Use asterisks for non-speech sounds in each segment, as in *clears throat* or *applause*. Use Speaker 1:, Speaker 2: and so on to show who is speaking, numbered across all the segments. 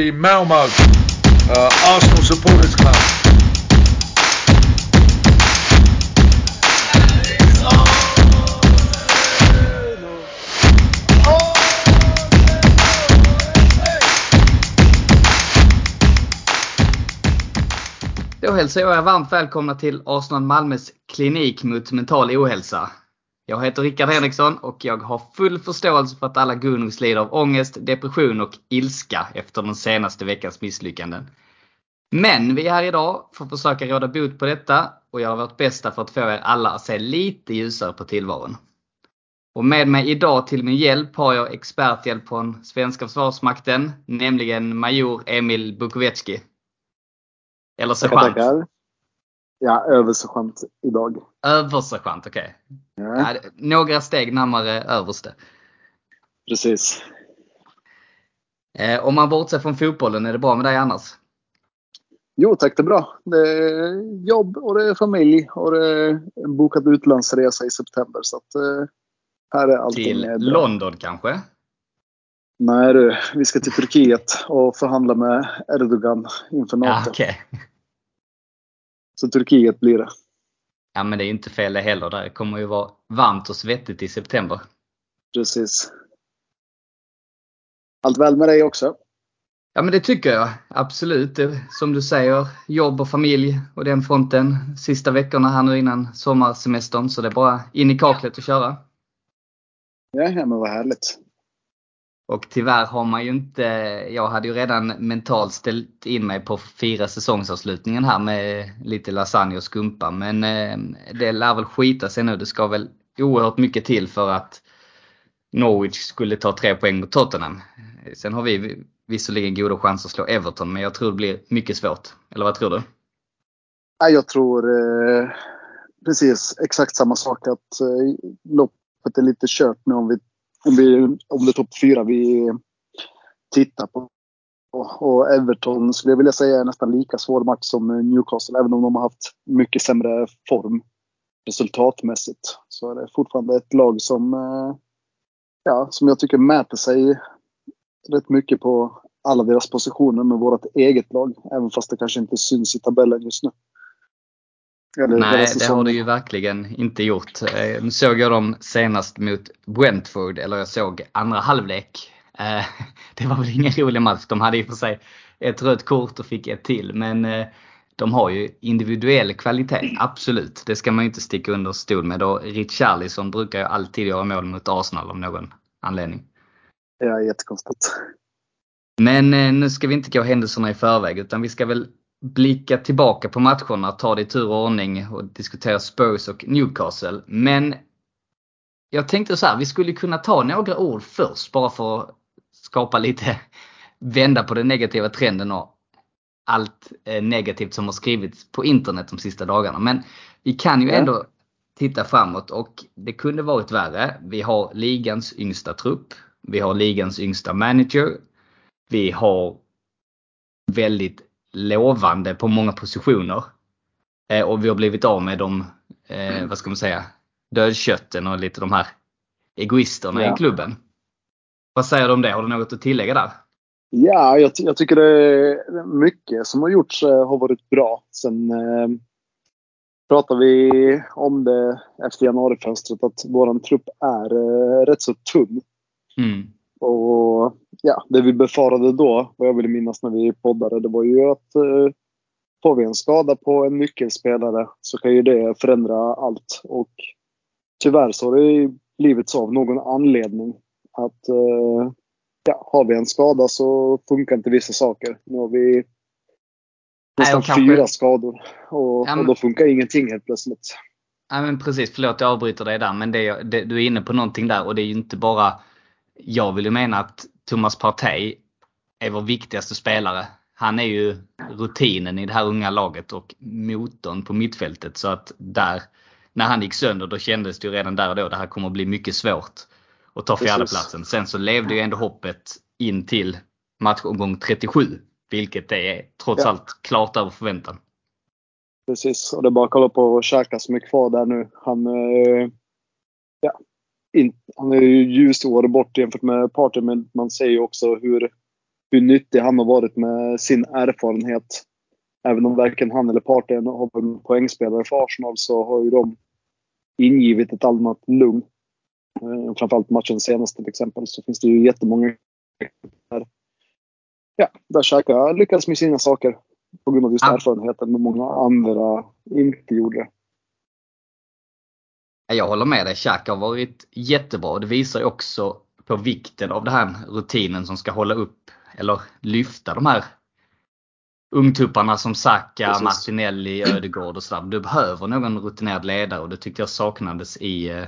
Speaker 1: the Malmo uh, Arsenal Supporters Club.
Speaker 2: Då hälsar jag er varmt välkomna till Arsenal Malmös klinik mot mental ohälsa. Jag heter Rickard Henriksson och jag har full förståelse för att alla Gunnungs lider av ångest, depression och ilska efter den senaste veckans misslyckanden. Men vi är här idag för att försöka råda bot på detta och göra vårt bästa för att få er alla att se lite ljusare på tillvaron. Och med mig idag till min hjälp har jag experthjälp från svenska försvarsmakten, nämligen major Emil Bukovetski. Eller sergeant.
Speaker 3: Ja, översergeant idag.
Speaker 2: Översergeant, okej.
Speaker 3: Ja,
Speaker 2: Ja, det- några steg närmare överste.
Speaker 3: precis.
Speaker 2: Eh, om man bortser från fotbollen, är det bra med dig annars?
Speaker 3: Jo tack, det är bra. Det är jobb och det är familj och det är en bokad utlandsresa i september. Så att eh, här är allting
Speaker 2: Till
Speaker 3: bra.
Speaker 2: London kanske?
Speaker 3: Nej du, vi ska till Turkiet och förhandla med Erdogan inför
Speaker 2: Ja,
Speaker 3: NATO. Så Turkiet blir det.
Speaker 2: Ja, men det är inte fel det heller. Det kommer ju vara varmt och svettigt i september.
Speaker 3: Precis. Allt väl med dig också?
Speaker 2: Ja, men det tycker jag. Absolut. Som du säger, jobb och familj och den fronten. Sista veckorna här nu innan sommarsemestern. Så det är bara in i kaklet och köra.
Speaker 3: Ja men vad härligt.
Speaker 2: Och tyvärr har man ju inte, jag hade ju redan mentalt ställt in mig på att fira säsongsavslutningen här med lite lasagne och skumpa. Men eh, det lär väl skita sig nu. Det ska väl oerhört mycket till för att Norwich skulle ta tre poäng mot Tottenham. Sen har vi visserligen goda chanser att slå Everton men jag tror det blir mycket svårt. Eller vad tror du?
Speaker 3: Jag tror eh, precis exakt samma sak. Att eh, loppet är lite kört nu om, vi, om, vi, om det är topp fyra vi tittar på. Och, Everton skulle jag vilja säga är nästan lika svår match som Newcastle. Även om de har haft mycket sämre form resultatmässigt. Så är det fortfarande ett lag som, eh, ja, som jag tycker mäter sig rätt mycket på alla deras positioner med vårt eget lag. Även fast det kanske inte syns i tabellen just nu. Eller
Speaker 2: Nej, det har det ju verkligen inte gjort. Eh, Nu såg jag dem senast mot Brentford, eller jag såg andra halvlek. Eh, *laughs* Det var väl ingen rolig match. De hade i och för sig ett rött kort och fick ett till. Men eh, de har ju individuell kvalitet, absolut. Det ska man ju inte sticka under stol med. Och Richarlison brukar ju alltid göra mål mot Arsenal av någon anledning.
Speaker 3: Ja, jättekonstigt.
Speaker 2: Men nu ska vi inte gå händelserna i förväg utan vi ska väl blicka tillbaka på matcherna, ta det i tur och ordning och diskutera Spurs och Newcastle. Men jag tänkte så här, vi skulle kunna ta några ord först bara för att skapa lite, vända på den negativa trenden och allt eh, negativt som har skrivits på internet de sista dagarna. Men vi kan ju ändå titta framåt och det kunde varit värre. Vi har ligans yngsta trupp. Vi har ligans yngsta manager. Vi har väldigt lovande på många positioner. Eh, och vi har blivit av med de, eh, vad ska man säga, dödkötten och lite de här egoisterna
Speaker 3: Ja.
Speaker 2: i klubben. Vad säger du om det? Har du något att tillägga där?
Speaker 3: Ja, jag, jag tycker det är mycket som har gjorts eh, har varit bra. Sen eh, pratar vi om det efter januarifönstret att våran trupp är eh, rätt så tunn.
Speaker 2: Mm.
Speaker 3: Och ja, det vi befarade då, vad jag vill minnas när vi poddade, det var ju att eh, får vi en skada på en nyckelspelare så kan ju det förändra allt. Och tyvärr så har det blivit så av någon anledning att eh, ja, har vi en skada så funkar inte vissa saker. Nu har vi nästan
Speaker 2: kanske-
Speaker 3: fyra skador och,
Speaker 2: Ja, men-
Speaker 3: och då funkar ingenting helt plötsligt.
Speaker 2: Ja, men precis, förlåt jag avbryter dig där. Men det, det, du är inne på någonting där och det är ju inte bara... Jag vill ju mena att Thomas Partey är vår viktigaste spelare. Han är ju rutinen i det här unga laget och motorn på mittfältet. Så att där, när han gick sönder då kändes det ju redan där och då det här kommer att bli mycket svårt att ta fjärdeplatsen. Sen så levde ju ändå hoppet in till matchomgång 37. Vilket är trots
Speaker 3: Ja.
Speaker 2: allt klart över förväntan.
Speaker 3: Precis, och det är bara att kolla på Xhaka som är kvar där nu. Han, eh, ja, in, han är ju ljusår bort jämfört med Partey, men man ser ju också hur hur nyttig han har varit med sin erfarenhet. Även om varken han eller parten har varit poängspelare för Arsenal så har ju de ingivit ett annat lugn. Eh, framförallt matchen senaste till exempel så finns det ju jättemånga där, ja, där Xhaka lyckades med sina saker på grund av just erfarenheten men många andra inte gjorde det.
Speaker 2: Jag håller med dig. Xhaka har varit jättebra. Det visar ju också på vikten av den här rutinen som ska hålla upp eller lyfta de här ungtupparna som Saka,
Speaker 3: Precis.
Speaker 2: Martinelli, *clears throat* Ödegård och sådär. Du behöver någon rutinerad ledare och det tyckte jag saknades i, eh,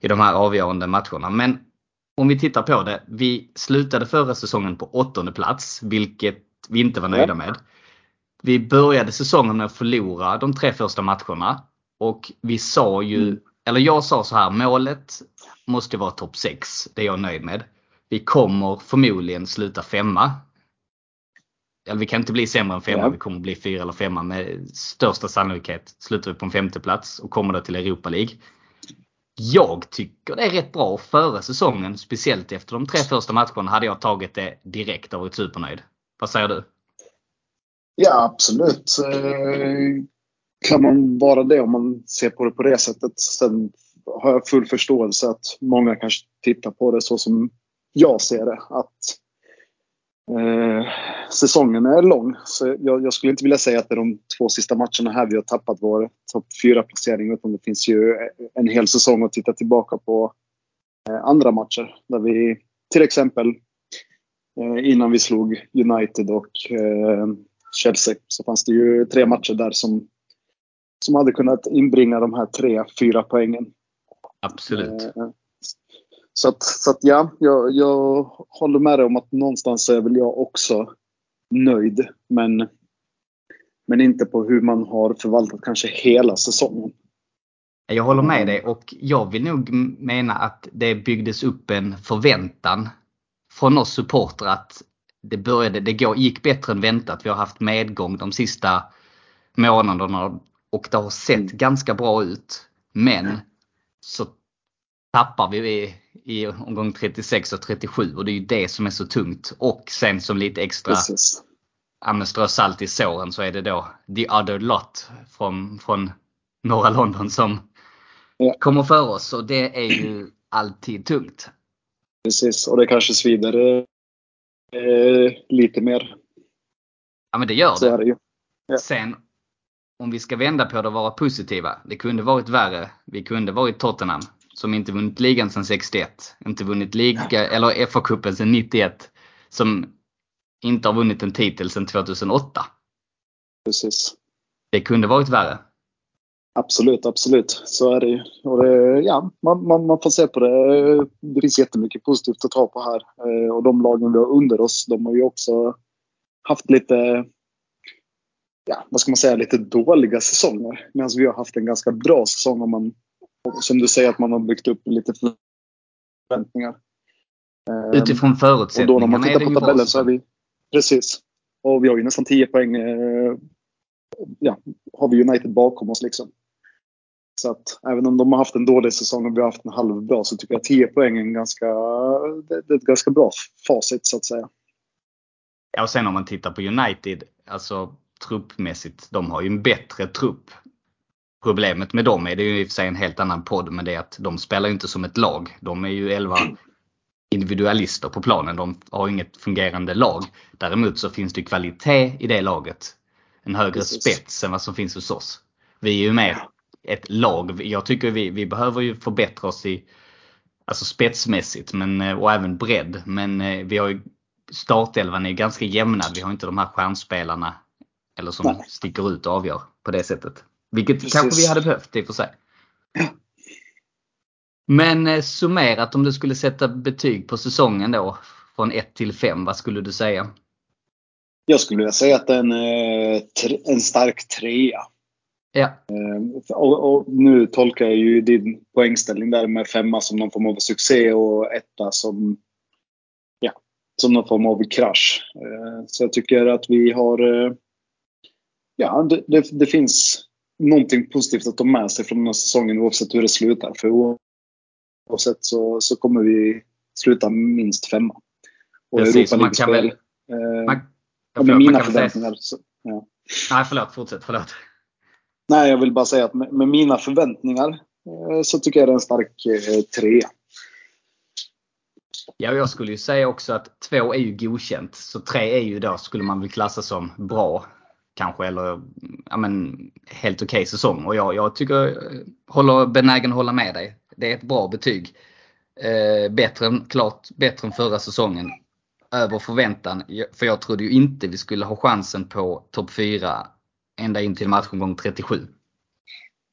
Speaker 2: i de här avgörande matcherna. Men om vi tittar på det. Vi slutade förra säsongen på åttonde plats, vilket vi inte var nöjda med. Vi började säsongen med att förlora de tre första matcherna. Och vi sa ju,
Speaker 3: Mm.
Speaker 2: eller jag sa så här, målet måste vara topp 6. Det är jag nöjd med. Vi kommer förmodligen sluta femma. Eller vi kan inte bli sämre än femma,
Speaker 3: Ja.
Speaker 2: vi kommer bli fyra eller femma med största sannolikhet. Slutar vi på en femte plats och kommer då till Europa League. Jag tycker det är rätt bra före säsongen, speciellt efter de tre första matcherna hade jag tagit det direkt och varit supernöjd. Vad säger du?
Speaker 3: Ja, absolut. Kan man vara det om man ser på det på det sättet. Sen har jag full förståelse att många kanske tittar på det så som jag ser det. Att eh, säsongen är lång. Så jag, jag skulle inte vilja säga att det är de två sista matcherna här vi har tappat vår topp fyra placering Utan det finns ju en hel säsong att titta tillbaka på eh, andra matcher. Där vi till exempel eh, innan vi slog United och eh, Chelsea så fanns det ju tre matcher där som, som hade kunnat inbringa de här tre, fyra poängen.
Speaker 2: Absolut.
Speaker 3: Eh, Så att, så att ja, jag, jag håller med dig om att någonstans är väl jag också nöjd. Men, men inte på hur man har förvaltat kanske hela säsongen.
Speaker 2: Jag håller med dig och jag vill nog mena att det byggdes upp en förväntan från oss supportrar att det började, det gick bättre än väntat. Vi har haft medgång de sista månaderna och det har sett
Speaker 3: Mm.
Speaker 2: ganska bra ut. Men så tappar vi i, i omgång 36 och 37 och det är ju det som är så tungt. Och sen som lite extra
Speaker 3: Precis.
Speaker 2: ja, strö salt i såren så är det då the other lot från, från norra London som
Speaker 3: Ja.
Speaker 2: kommer för oss och det är ju alltid tungt.
Speaker 3: Precis. Och det kanske svider eh, lite mer.
Speaker 2: Ja men det gör det.
Speaker 3: det ju. Ja.
Speaker 2: Sen om vi ska vända på det och vara positiva. Det kunde varit värre. Vi kunde varit Tottenham som inte vunnit ligan sedan 61. Inte vunnit liga eller FA-cupen sedan 91. Som inte har vunnit en titel sedan 2008.
Speaker 3: Precis.
Speaker 2: Det kunde varit värre.
Speaker 3: Absolut, absolut. Så är det ju. Och det, ja, man, man, man får se på det. Det finns jättemycket positivt att ta på här. Eh, Och de lagen vi har under oss, de har ju också haft lite, ja, vad ska man säga, lite dåliga säsonger. Medan vi har haft en ganska bra säsong om man, som du säger, att man har byggt upp lite förväntningar. Eh,
Speaker 2: Utifrån
Speaker 3: och då när man
Speaker 2: förutsättningarna
Speaker 3: tittar på tabellen så är vi, precis. Och vi har ju nästan 10 poäng, eh, ja, har vi United bakom oss liksom. Så att även om de har haft en dålig säsong och vi har haft en halvbra så tycker jag 10 poäng är en ganska, det är ett ganska bra facit så att säga.
Speaker 2: Ja, och sen om man tittar på United, alltså truppmässigt, de har ju en bättre trupp. Problemet med dem är det ju i och för sig en helt annan podd, men det är att de spelar ju inte som ett lag. De är ju 11 individualister på planen. De har inget fungerande lag. Däremot så finns det kvalitet i det laget. En högre
Speaker 3: Precis.
Speaker 2: spets än vad som finns hos oss. Vi är ju mer ett lag. Jag tycker vi, vi behöver ju förbättra oss i alltså spetsmässigt men, eh, och även bredd. Men eh, vi har ju startelvan är ganska jämnad. Vi har inte de här stjärnspelarna eller som
Speaker 3: Nej.
Speaker 2: sticker ut och avgör på det sättet. Vilket
Speaker 3: Precis.
Speaker 2: kanske vi hade behövt i och för sig. Men eh, summerat om du skulle sätta betyg på säsongen då från 1 till 5, vad skulle du säga?
Speaker 3: Jag skulle vilja säga att det är en, eh, en stark trea.
Speaker 2: Ja,
Speaker 3: Och, och nu tolkar jag ju din poängställning där med femma som någon form av succé och etta som, ja, som någon form av krasch. Eh, Så jag tycker att vi har, eh, ja, det, det, det finns någonting positivt att ta med sig från den här säsongen oavsett hur det slutar. För oavsett så, så kommer vi sluta minst femma. och
Speaker 2: Precis,
Speaker 3: Europa
Speaker 2: man kan väl...
Speaker 3: Eh,
Speaker 2: Man,
Speaker 3: ja, med mina förväntningar. Så, ja.
Speaker 2: Nej, förlåt. Fortsätt. Förlåt.
Speaker 3: Nej, jag vill bara säga att med, med mina förväntningar eh, så tycker jag det är en stark eh, trea.
Speaker 2: Ja, jag skulle ju säga också att två är ju godkänt. Så tre är ju då, skulle man väl klassa som bra. Kanske eller ja, men, helt okej säsong. Och jag, jag tycker, håller benägen att hålla med dig. Det är ett bra betyg. Eh, bättre, än- klart bättre än förra säsongen. Över förväntan. För jag trodde ju inte vi skulle ha chansen på topp 4 ända in till matchomgång 37.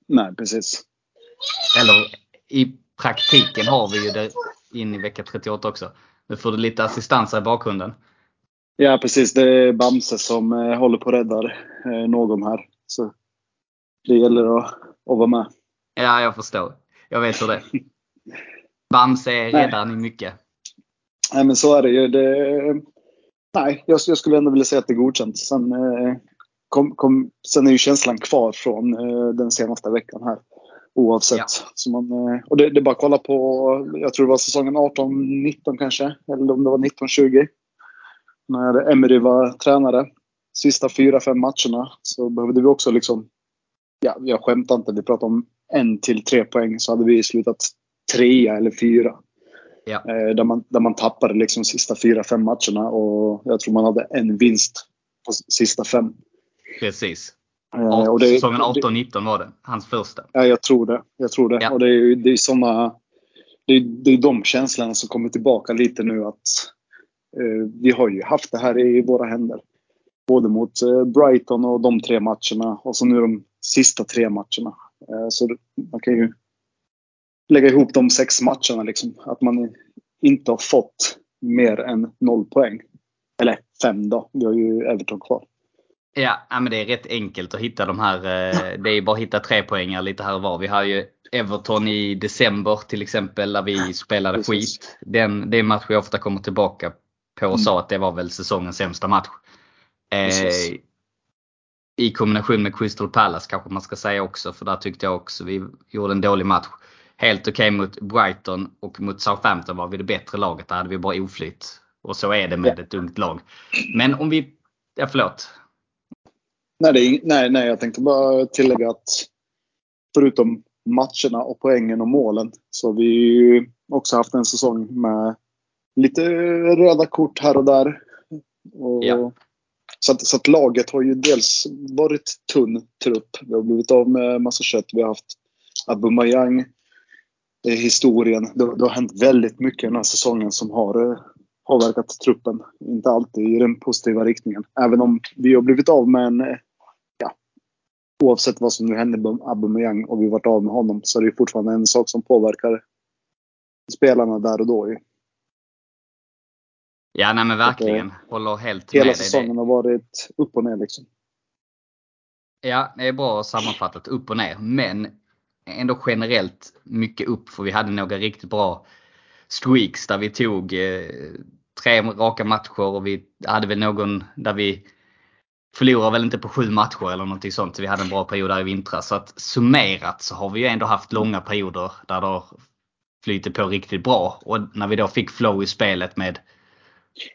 Speaker 3: Nej, precis.
Speaker 2: Eller i praktiken har vi ju det in i vecka 38 också. Nu får du lite assistans i bakgrunden.
Speaker 3: Ja, precis. Det är Bamse som eh, håller på att rädda eh, någon här. Så det gäller att, att vara med.
Speaker 2: Ja, jag förstår. Jag vet hur det är. Bamse är *laughs*
Speaker 3: Nej.
Speaker 2: räddaren i mycket.
Speaker 3: Nej, men så är det ju. Det, nej, jag, jag skulle ändå vilja säga att det är godkänt. Sen, eh, kom, kom, sen är ju känslan kvar från den senaste veckan här. Oavsett.
Speaker 2: Ja.
Speaker 3: Så man, och det, det är bara att kolla på, jag tror det var säsongen 18-19 kanske. Eller om det var 19-20. När Emery var tränare. Sista fyra, fem matcherna så behövde vi också liksom, ja, jag skämtar inte, vi pratar om en till tre poäng så hade vi slutat trea eller fyra.
Speaker 2: Ja.
Speaker 3: Eh, där, man, där man tappade liksom sista fyra, fem matcherna och jag tror man hade en vinst på sista fem.
Speaker 2: Precis.
Speaker 3: Eh, och det-
Speaker 2: Säsongen
Speaker 3: det-
Speaker 2: 18-19 var det. Hans första.
Speaker 3: Ja, jag tror det. Jag tror det.
Speaker 2: Ja.
Speaker 3: Och det är ju det är såna, det är, det är de känslorna som kommer tillbaka lite nu att vi har ju haft det här i våra händer. Både mot eh, Brighton och de tre matcherna och så nu de sista tre matcherna. Eh, så man kan ju lägga ihop de sex matcherna liksom. Att man inte har fått mer än noll poäng. Eller fem då. Vi har ju Everton kvar.
Speaker 2: Ja, men det är rätt enkelt att hitta de här. eh, Det är bara att hitta tre poängar lite här och var. Vi har ju Everton i december till exempel där vi spelade
Speaker 3: Precis.
Speaker 2: skit. Den, det är en match vi ofta kommer tillbaka på och sa att det var väl säsongens sämsta match. Eh, I kombination med Crystal Palace kanske man ska säga också för där tyckte jag också vi gjorde en dålig match. Helt okej mot Brighton och mot Southampton var vi det bättre laget. Där hade vi bara oflyt. Och så är det med
Speaker 3: Ja.
Speaker 2: ett ungt lag. Men om vi, ja förlåt.
Speaker 3: Nej, det är, nej, nej, jag tänkte bara tillägga att förutom matcherna och poängen och målen så har vi ju också haft en säsong med lite röda kort här och där. Och,
Speaker 2: Ja.
Speaker 3: så, att, så att laget har ju dels varit tunn trupp. Vi har blivit av med massa kött. Vi har haft Aubameyang. Är historien. Det, det har hänt väldigt mycket den här säsongen som har eh, påverkat truppen. Inte alltid i den positiva riktningen. Även om vi har blivit av med en eh, oavsett vad som nu händer med Aubameyang och vi varit av med honom så är det fortfarande en sak som påverkar spelarna där och då. Ju.
Speaker 2: Ja, nej men verkligen. Håller helt
Speaker 3: Hela
Speaker 2: med dig.
Speaker 3: Säsongen har varit upp och ner liksom.
Speaker 2: Ja, det är bra sammanfattat. Upp och ner. Men ändå generellt mycket upp för vi hade några riktigt bra streaks där vi tog eh, tre raka matcher och vi hade väl någon där vi förlorade väl inte på sju matcher eller någonting sånt. Så vi hade en bra period där i vintras. Så att summerat så har vi ju ändå haft långa perioder där det har flyter på riktigt bra. Och när vi då fick flow i spelet med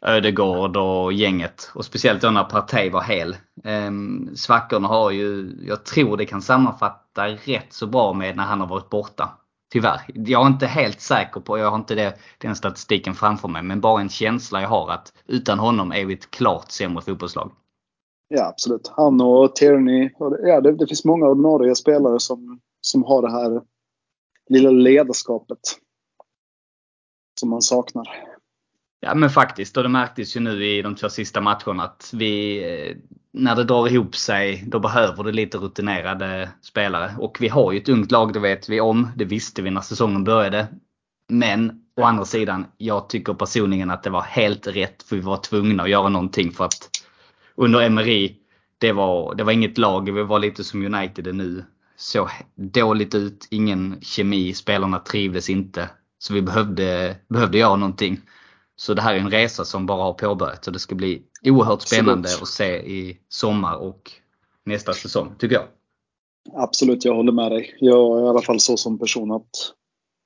Speaker 2: Ödegård och gänget. Och speciellt då när Partey var hel. Ehm, svackorna har ju, jag tror det kan sammanfatta rätt så bra med när han har varit borta. Tyvärr. Jag är inte helt säker på, jag har inte det, den statistiken framför mig. Men bara en känsla jag har att utan honom är vi ett klart sämre fotbollslag.
Speaker 3: Ja, absolut. Han och Tierney. Och det, ja, det, det finns många ordinarie spelare som, som har det här lilla ledarskapet. Som man saknar.
Speaker 2: Ja men faktiskt och det märktes ju nu i de två sista matcherna att vi, eh, när det drar ihop sig, då behöver det lite rutinerade spelare. Och vi har ju ett ungt lag, det vet vi om. Det visste vi när säsongen började. Men å andra sidan, jag tycker personligen att det var helt rätt för vi var tvungna att göra någonting för att under Emery, det var, det var inget lag, vi var lite som United är nu. Så dåligt ut, ingen kemi, spelarna trivdes inte. Så vi behövde, behövde göra någonting. Så det här är en resa som bara har påbörjats och det ska bli oerhört spännande
Speaker 3: Absolut.
Speaker 2: att se i sommar och nästa säsong, tycker jag.
Speaker 3: Absolut, jag håller med dig. Jag är i alla fall så som person att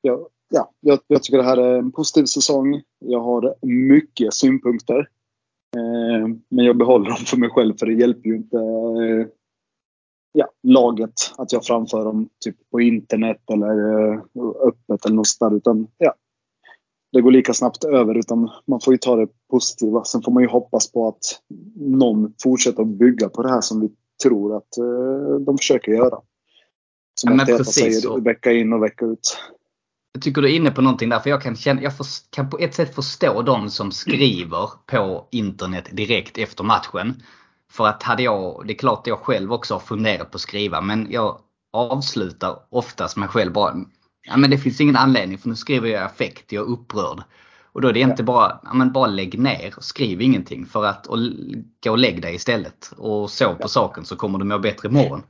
Speaker 3: jag ja, jag, jag, tycker det här är en positiv säsong. Jag har mycket synpunkter. Eh, men jag behåller dem för mig själv för det hjälper ju inte eh, ja, laget att jag framför dem typ på internet eller eh, öppet eller något där. Utan, ja, det går lika snabbt över utan man får ju ta det positiva. Sen får man ju hoppas på att någon fortsätter att bygga på det här som vi tror att eh, de försöker göra. Som Arteta
Speaker 2: precis
Speaker 3: säger
Speaker 2: så.
Speaker 3: vecka in och vecka ut.
Speaker 2: Jag tycker du är inne på någonting där för jag kan, känna, jag för, kan på ett sätt förstå de som skriver på internet direkt efter matchen. För att hade jag, det är klart att jag själv också har funderat på att skriva men jag avslutar oftast mig själv bara Ja men det finns ingen anledning för nu skriver jag affekt, jag är upprörd. Och då är det inte bara, ja men bara lägg ner och skriv ingenting för att och, gå och lägg dig istället. Och sov på saken så kommer du må bättre imorgon.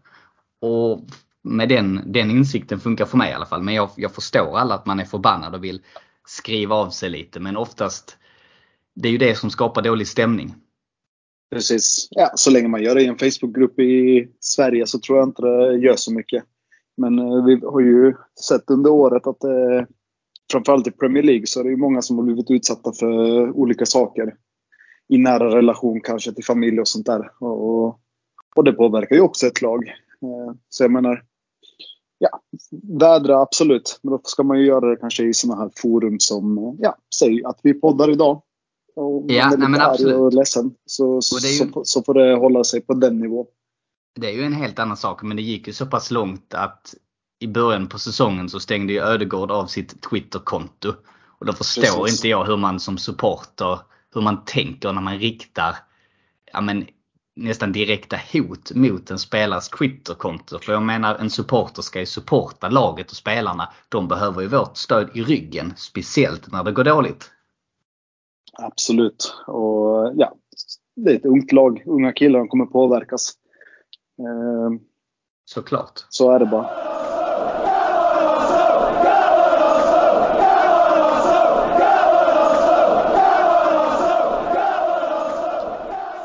Speaker 2: Och med den, den insikten funkar för mig i alla fall. Men jag, jag förstår alla att man är förbannad och vill skriva av sig lite. Men oftast, det är ju det som skapar dålig stämning.
Speaker 3: Precis. Ja, så länge man gör det i en Facebookgrupp i Sverige så tror jag inte det gör så mycket. Men eh, vi har ju sett under året att eh, framförallt i Premier League så är det ju många som har blivit utsatta för olika saker. I nära relation kanske till familj och sånt där. Och, och det påverkar ju också ett lag. Eh, så jag menar, ja, vädra absolut. Men då ska man ju göra det kanske i sådana här forum som, ja, säg att vi poddar idag. Och
Speaker 2: Ja,
Speaker 3: man är
Speaker 2: nej, men
Speaker 3: lite
Speaker 2: absolut.
Speaker 3: och ledsen. Så,
Speaker 2: det ju-
Speaker 3: så, så får det hålla sig på den nivån.
Speaker 2: Det är ju en helt annan sak men det gick ju så pass långt att i början på säsongen så stängde ju Ödegård av sitt Twitterkonto. Och då förstår
Speaker 3: Precis.
Speaker 2: inte jag hur man som supporter, hur man tänker när man riktar ja, men, nästan direkta hot mot en spelares Twitterkonto. För jag menar en supporter ska ju supporta laget och spelarna. De behöver ju vårt stöd i ryggen. Speciellt när det går dåligt.
Speaker 3: Absolut. Och ja, det är ett ungt lag. Unga killar de kommer påverkas. Eh,
Speaker 2: Såklart.
Speaker 3: så är det bara.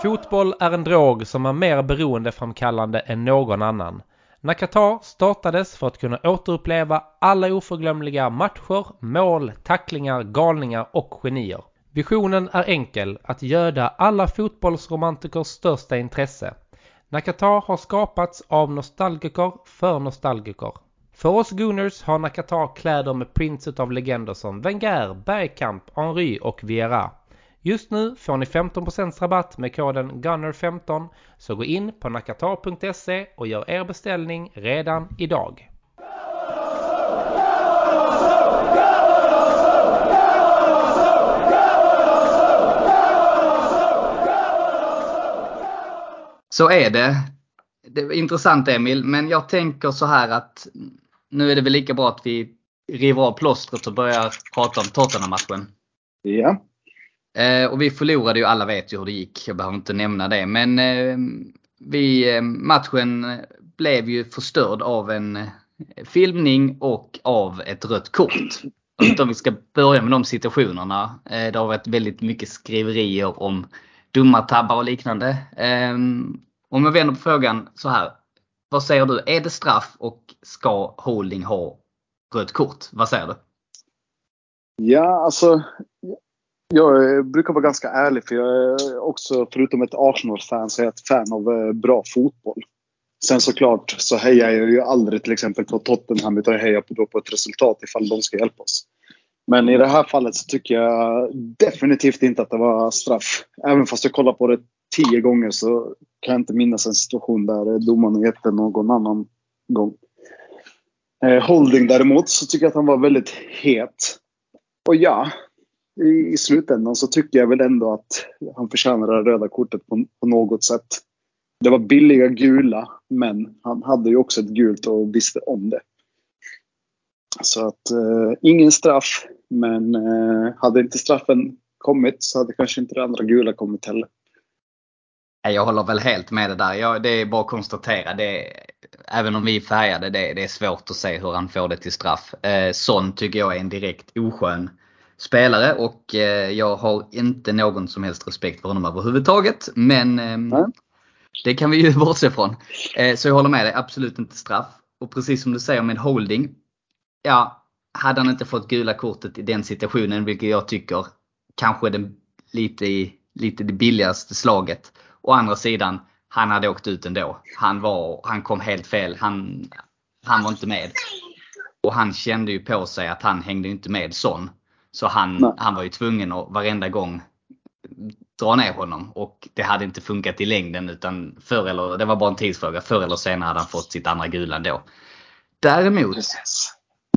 Speaker 4: Fotboll är en drog som är mer beroendeframkallande än någon annan. När Qatar startades för att kunna återuppleva alla oförglömliga matcher, mål, tacklingar, galningar och genier. Visionen är enkel, att göda alla fotbollsromantikers största intresse. Nakata har skapats av nostalgiker för nostalgiker. För oss Gooners har Nakata kläder med prints av legender som Wenger, Bergkamp, Henry och Vieira. Just nu får ni 15% rabatt med koden GUNNER15 så gå in på nakata.se och gör er beställning redan idag.
Speaker 2: Så är det. Det är intressant Emil, men jag tänker så här att nu är det väl lika bra att vi river av plåstret och börjar prata om Tottenham-matchen.
Speaker 3: Ja.
Speaker 2: Eh, och vi förlorade ju, alla vet ju hur det gick. Jag behöver inte nämna det. Men eh, vi, eh, matchen blev ju förstörd av en filmning och av ett rött kort. Om vi ska börja med de situationerna. Eh, det har varit väldigt mycket skriverier om Dumma tabbar och liknande. Eh, om jag vänder på frågan så här. Vad säger du? Är det straff och ska Holding ha rött kort? Vad säger du?
Speaker 3: Ja, alltså. Jag brukar vara ganska ärlig för jag är också, förutom ett Arsenal-fan, så är jag ett fan av eh, bra fotboll. Sen såklart så hejar jag ju aldrig till exempel på Tottenham utan jag hejar på, då på ett resultat ifall de ska hjälpa oss. Men i det här fallet så tycker jag definitivt inte att det var straff. Även fast jag kollade på det tio gånger så kan jag inte minnas en situation där domaren gett det någon annan gång. Eh, Holding däremot så tycker jag att han var väldigt het. Och ja, i, i slutändan så tycker jag väl ändå att han förtjänar det röda kortet på, på något sätt. Det var billiga gula, men han hade ju också ett gult och visste om det. Så att eh, ingen straff, men eh, hade inte straffen kommit så hade kanske inte det andra gula kommit heller.
Speaker 2: Jag håller väl helt med det där. Jag, det är bara att konstatera. Det, även om vi är färgade, det, det är svårt att se hur han får det till straff. Eh, Son tycker jag är en direkt oskön spelare och eh, jag har inte någon som helst respekt för honom överhuvudtaget. Men eh, det kan vi ju *laughs* bortse från. Eh, så jag håller med dig, absolut inte straff. Och precis som du säger med holding. Ja, hade han inte fått gula kortet i den situationen, vilket jag tycker kanske är lite, lite det billigaste slaget. Å andra sidan, han hade åkt ut ändå. Han, var, han kom helt fel. Han, han var inte med. Och han kände ju på sig att han hängde inte med sån. Så han, han var ju tvungen att varenda gång dra ner honom. Och det hade inte funkat i längden utan förr eller, det var bara en tidsfråga. Förr eller senare hade han fått sitt andra gula ändå. Däremot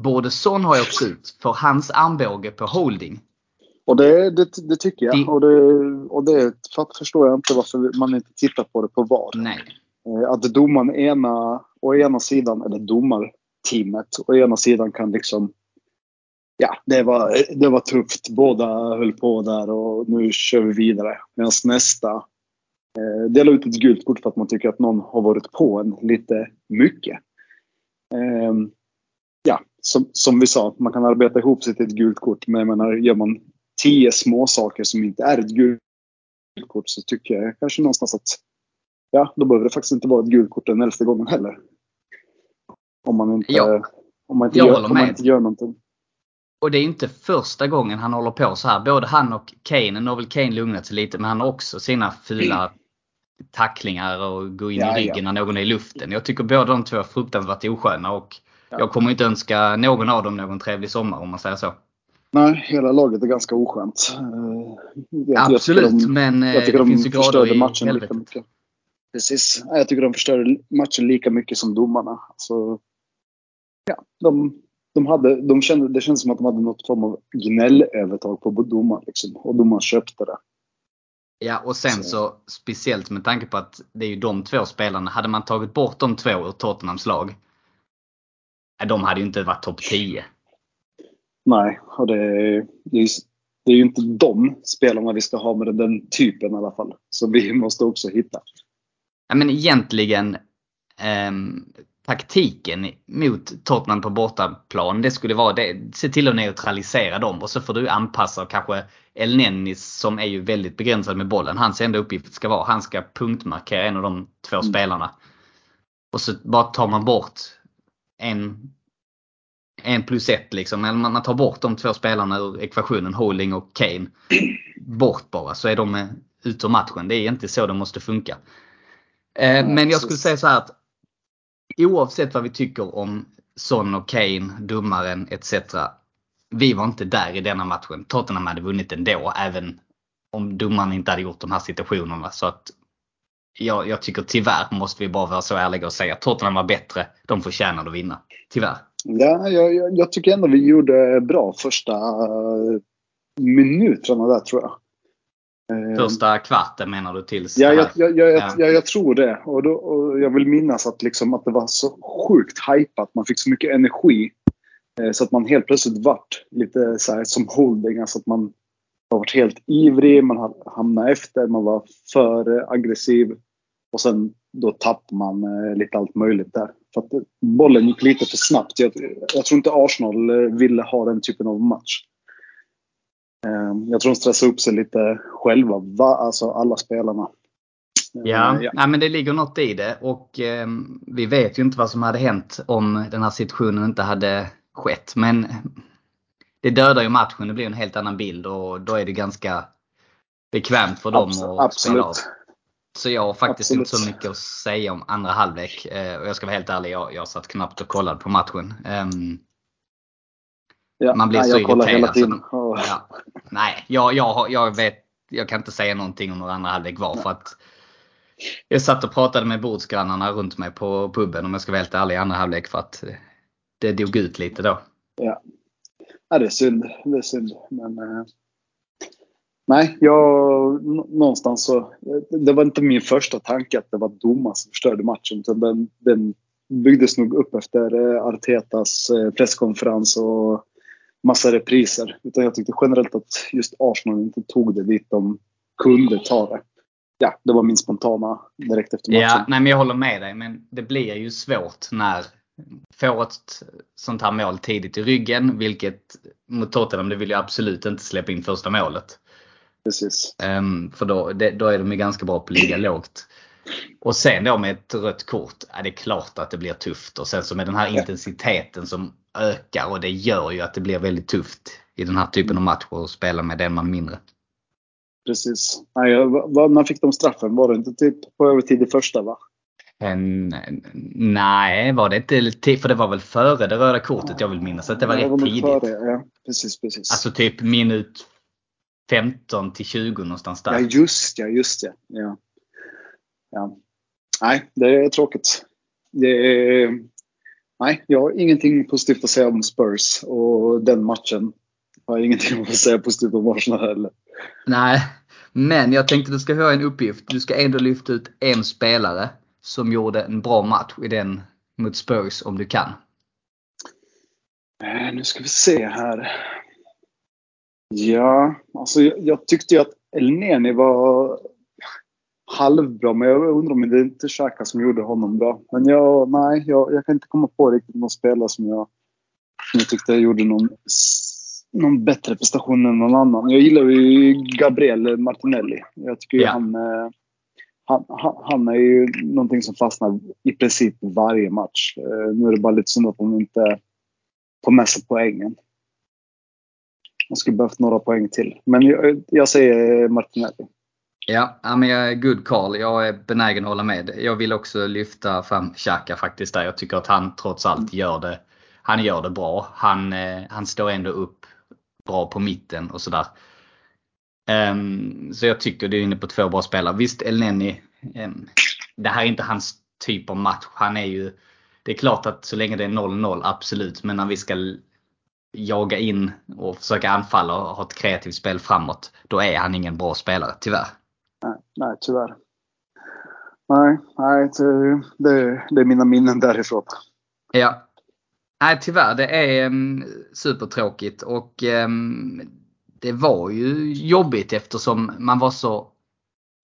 Speaker 2: borde Son ha åkt ut för hans armbåge på holding.
Speaker 3: Och det, det, det tycker jag.
Speaker 2: Det-
Speaker 3: Och, det, och det för- förstår jag inte varför man inte tittar på det på VAR.
Speaker 2: Nej.
Speaker 3: Eh, Att domaren ena, å ena sidan, eller domarteamet, å ena sidan kan liksom Ja, det var, det var tufft. Båda höll på där och nu kör vi vidare. Medan nästa eh, delar ut ett gult kort för att man tycker att någon har varit på en lite mycket. Eh, som, som vi sa, man kan arbeta ihop sig till ett gult kort. Men jag menar, gör man tio små saker som inte är ett gult kort så tycker jag kanske någonstans att ja, då behöver det faktiskt inte vara ett gult kort den elfte gången heller. Om man inte,
Speaker 2: Ja,
Speaker 3: om man inte,
Speaker 2: jag
Speaker 3: gör, om man inte gör någonting.
Speaker 2: Och det är inte första gången han håller på så här. Både han och Kane, nu har väl Kane lugnat sig lite, men han har också sina fula tacklingar och gå in
Speaker 3: Ja,
Speaker 2: i
Speaker 3: ja.
Speaker 2: ryggen när någon är i luften. Jag tycker båda de två är fruktansvärt osköna och
Speaker 3: Ja.
Speaker 2: Jag kommer inte önska någon av dem någon trevlig sommar om man säger så.
Speaker 3: Nej, hela laget är ganska oskönt. Eh, jag-
Speaker 2: Absolut,
Speaker 3: de-
Speaker 2: men eh,
Speaker 3: Jag tycker
Speaker 2: det
Speaker 3: de
Speaker 2: finns ju grader
Speaker 3: förstörde
Speaker 2: i
Speaker 3: matchen lika mycket. Precis. Jag tycker de förstörde matchen lika mycket som domarna. Så, ja, de, de hade, de kände, det kändes som att de hade något form av gnällövertag på domaren. Liksom, och domaren köpte det.
Speaker 2: Ja, och sen
Speaker 3: Så-
Speaker 2: så speciellt med tanke på att det är ju de två spelarna. Hade man tagit bort de två ur Tottenhams lag. De hade ju inte varit topp 10.
Speaker 3: Nej, och det, det, är, ju- det är ju inte de spelarna vi ska ha med den typen i alla fall. Så vi måste också hitta.
Speaker 2: Ja, men egentligen ehm, taktiken mot Tottenham på bortaplan, det skulle vara det. Se till att neutralisera dem och så får du anpassa kanske El Nennis som är ju väldigt begränsad med bollen. Hans enda uppgift ska vara han ska punktmarkera en av de två
Speaker 3: Mm.
Speaker 2: spelarna. Och så bara tar man bort en, en plus ett liksom. Eller man tar bort de två spelarna ur ekvationen, Holding och Kane. *clears throat* Bort bara så är de eh, ute ur matchen. Det är inte så det måste funka. Eh, men jag skulle säga så här att oavsett vad vi tycker om Son och Kane, domaren etc. Vi var inte där i denna matchen. Tottenham hade vunnit ändå även om domaren inte hade gjort de här situationerna. Så att jag, jag tycker tyvärr måste vi bara vara så ärliga och säga att Tottenham var bättre. De förtjänade att vinna. Tyvärr.
Speaker 3: Ja, jag, jag, jag tycker ändå vi gjorde bra första eh, minuterna där tror jag. Eh,
Speaker 2: Första kvarten menar du tills
Speaker 3: Ja, jag, jag, jag,
Speaker 2: Ja.
Speaker 3: jag, jag tror det. Och, då, och jag vill minnas att, liksom, att det var så sjukt hypat. Man fick så mycket energi. Eh, så att man helt plötsligt vart lite så här, som holding. Alltså att man har varit helt ivrig, man har hamnat efter, man var för aggressiv. Och sen då tappar man eh, lite allt möjligt där. För att eh, bollen gick lite för snabbt. Jag, jag tror inte Arsenal eh, ville ha den typen av match. Eh, jag tror de stressade upp sig lite själva, va? alltså alla spelarna. Eh,
Speaker 2: Ja,
Speaker 3: ja.
Speaker 2: Nej, men det ligger något i det och eh, vi vet ju inte vad som hade hänt om den här situationen inte hade skett. Men det dödar ju matchen, det blir en helt annan bild och då är det ganska bekvämt för dem
Speaker 3: Abs-
Speaker 2: att spela av.
Speaker 3: absolut.
Speaker 2: Så jag har faktiskt
Speaker 3: Absolut.
Speaker 2: inte så mycket att säga om andra halvlek. Eh, och jag ska vara helt ärlig, jag, jag satt knappt och kollade på matchen. Ehm,
Speaker 3: Ja,
Speaker 2: Man blir
Speaker 3: nej,
Speaker 2: så
Speaker 3: jag kollar hela
Speaker 2: irriterad,
Speaker 3: tiden.
Speaker 2: så- Ja. Nej, jag, jag, jag vet. Jag kan inte säga någonting om hur andra halvlek var för att jag satt och pratade med bordsgrannarna runt mig på puben om jag ska vara helt ärlig i andra halvlek för att det dog ut lite då.
Speaker 3: Ja. Ja, det är synd. Det är synd. Men, eh, nej, jag, nå- någonstans så. Det var inte min första tanke att det var domaren som förstörde matchen. Utan den, den byggdes nog upp efter eh, Artetas eh, presskonferens och massa repriser. Utan jag tyckte generellt att just Arsenal inte tog det dit de kunde ta det. Ja, det var min spontana direkt efter matchen.
Speaker 2: Ja, nej men jag håller med dig men det blir ju svårt när får ett sånt här mål tidigt i ryggen vilket mot Tottenham det vill jag absolut inte släppa in första målet.
Speaker 3: Precis.
Speaker 2: Ehm, för då, det, då är de ju ganska bra på att ligga lågt. Och sen då med ett rött kort, ja, det är klart att det blir tufft. Och sen så med den här intensiteten som ökar och det gör ju att det blir väldigt tufft i den här typen av matcher att spela med den man mindre.
Speaker 3: Precis. Nej, när fick de straffen? Var det inte typ på övertid i första va?
Speaker 2: En, nej, var det inte ti- För det var väl före det röda kortet jag vill minnas att det var
Speaker 3: Ja,
Speaker 2: rätt
Speaker 3: nog
Speaker 2: tidigt.
Speaker 3: före, Ja, precis, precis.
Speaker 2: Alltså typ minut 15 till 20 någonstans där.
Speaker 3: ja, just ja, just ja. ja. ja. Nej, det är tråkigt. Det är... Nej, jag har ingenting positivt att säga om Spurs och den matchen. Jag har ingenting att säga positivt om Arsenal heller.
Speaker 2: Nej, men jag tänkte du ska höra en uppgift. Du ska ändå lyfta ut en spelare som gjorde en bra match i den mot Spurs om du kan.
Speaker 3: Eh, Nu ska vi se här. Ja, alltså jag, jag tyckte ju att Elneny var halvbra, men jag undrar om det är inte Xhaka som gjorde honom bra. Men jag, nej, jag, jag kan inte komma på riktigt någon spelare som jag, som jag tyckte gjorde någon, någon bättre prestation än någon annan. Jag gillar ju Gabriel Martinelli. Jag tycker ju
Speaker 2: Ja.
Speaker 3: han, eh, han, han, han är ju någonting som fastnar i princip varje match. Eh, Nu är det bara lite synd att han inte får med sig poängen. Han skulle behövt några poäng till. Men jag, jag säger Martinelli.
Speaker 2: Ja, men jag är good call. Jag är benägen att hålla med. Jag vill också lyfta fram Xhaka faktiskt där. Jag tycker att han trots allt gör det, han gör det bra. Han, eh, han står ändå upp bra på mitten och sådär. Ehm, så jag tycker du är inne på två bra spelare. Visst Elneny, um, det här är inte hans typ av match. Han är ju, det är klart att så länge det är 0-0, absolut. Men när vi ska jaga in och försöka anfalla och ha ett kreativt spel framåt, då är han ingen bra spelare, tyvärr.
Speaker 3: Nej, nej tyvärr. Nej, nej det, det, det är mina minnen därifrån.
Speaker 2: Ja. Nej tyvärr, det är um, supertråkigt och um, det var ju jobbigt eftersom man var så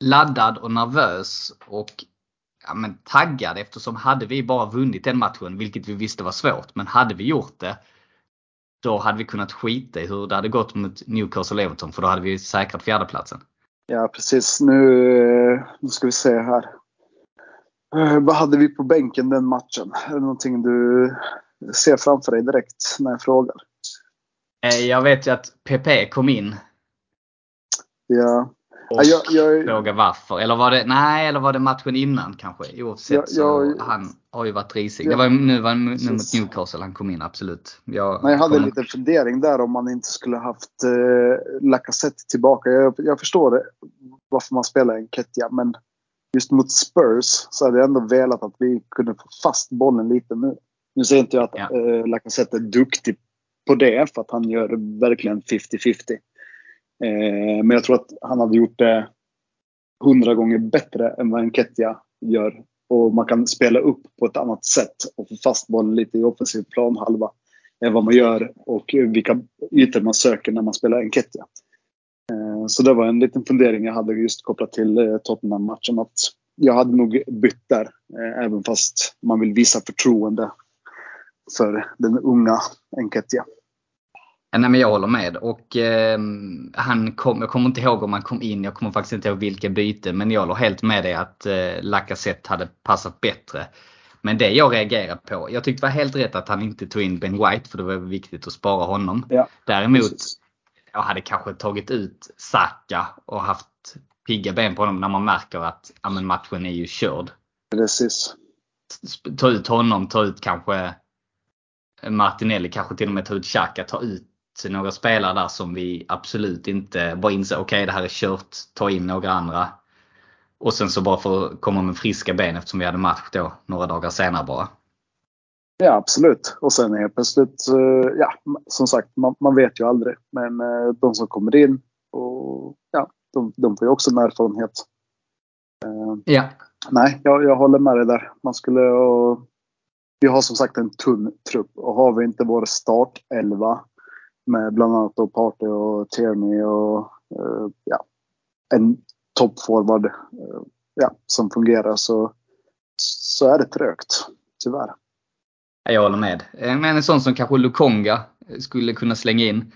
Speaker 2: laddad och nervös och ja, men taggad eftersom hade vi bara vunnit den matchen, vilket vi visste var svårt, men hade vi gjort det då hade vi kunnat skita i hur det hade gått mot Newcastle Everton för då hade vi säkrat fjärdeplatsen.
Speaker 3: Ja, precis. Nu, nu ska vi se här. Eh, vad hade vi på bänken den matchen? Är det någonting du ser framför dig direkt när jag frågar?
Speaker 2: Eh, Jag vet ju att PP kom in
Speaker 3: Ja,
Speaker 2: och
Speaker 3: Ja, jag- jag-
Speaker 2: fråga varför. Eller var det, nej, eller var det matchen innan kanske? Oavsett
Speaker 3: Ja,
Speaker 2: så
Speaker 3: jag-
Speaker 2: han har ju varit risig.
Speaker 3: Ja.
Speaker 2: Det var nu var nu mot. Newcastle han kom in, absolut. Jag,
Speaker 3: men jag hade en liten fundering där om man inte skulle haft eh, Lacazette tillbaka. Jag, jag förstår det, varför man spelar en Ketja, men just mot Spurs så hade jag ändå velat att vi kunde få fast bollen lite nu. Nu säger inte jag att
Speaker 2: Ja.
Speaker 3: eh, Lacazette är duktig på det, för att han gör verkligen 50-50. Eh, men jag tror att han hade gjort det hundra gånger bättre än vad Enketia gör. Och man kan spela upp på ett annat sätt och få fast bollen lite i offensiv planhalva än vad man gör och vilka ytor man söker när man spelar Enketia. Eh, Så det var en liten fundering jag hade just kopplat till eh, Tottenham-matchen. Att jag hade nog bytt där, eh, även fast man vill visa förtroende för den unga Enketia.
Speaker 2: Nej, men jag håller med. Och eh, han kom, jag kommer inte ihåg om han kom in, jag kommer faktiskt inte ihåg vilka byten. Men jag håller helt med dig att eh, Lacazette hade passat bättre. Men det jag reagerar på, jag tyckte det var helt rätt att han inte tog in Ben White för det var viktigt att spara honom.
Speaker 3: Ja,
Speaker 2: Däremot,
Speaker 3: precis.
Speaker 2: jag hade kanske tagit ut Saka och haft pigga ben på honom när man märker att ja, men matchen är ju körd.
Speaker 3: Precis.
Speaker 2: Ta ut honom, ta ut kanske Martinelli, kanske till och med ta ut Xhaka, ta ut några spelare där som vi absolut inte bara inser, okej det här är kört, ta in några andra. Och sen så bara få komma med friska ben eftersom vi hade match då några dagar senare bara.
Speaker 3: Ja, absolut. Och sen är plötsligt, eh, ja, som sagt, man, man vet ju aldrig. Men eh, de som kommer in, och, ja, de, de får ju också en erfarenhet. Eh,
Speaker 2: Ja.
Speaker 3: Nej, jag, jag håller med dig där. Man skulle... Och, vi har som sagt en tunn trupp och har vi inte vår startelva med bland annat då Partey och Tierney och eh, ja, en toppforward eh, ja, som fungerar så, så är det trögt. Tyvärr.
Speaker 2: Jag håller med. Eh, Men en sån som kanske Lukonga skulle kunna slänga in.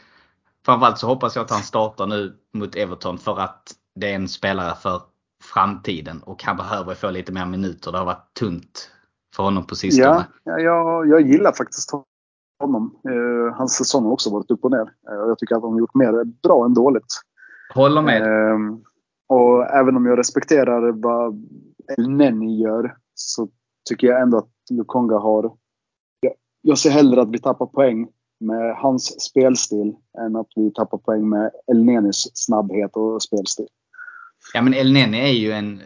Speaker 2: Framförallt så hoppas jag att han startar nu mot Everton för att det är en spelare för framtiden och han behöver få lite mer minuter. Det har varit tungt för honom på sistone.
Speaker 3: Ja, jag, jag gillar faktiskt honom. Eh, hans säsong har också varit upp och ner. Eh, jag tycker att han har gjort mer bra än dåligt.
Speaker 2: Håller med.
Speaker 3: Eh, och även om jag respekterar vad El Neni gör så tycker jag ändå att Lukonga har... Jag, jag ser hellre att vi tappar poäng med hans spelstil än att vi tappar poäng med El Nenis snabbhet och spelstil.
Speaker 2: Ja men El Neni är ju en,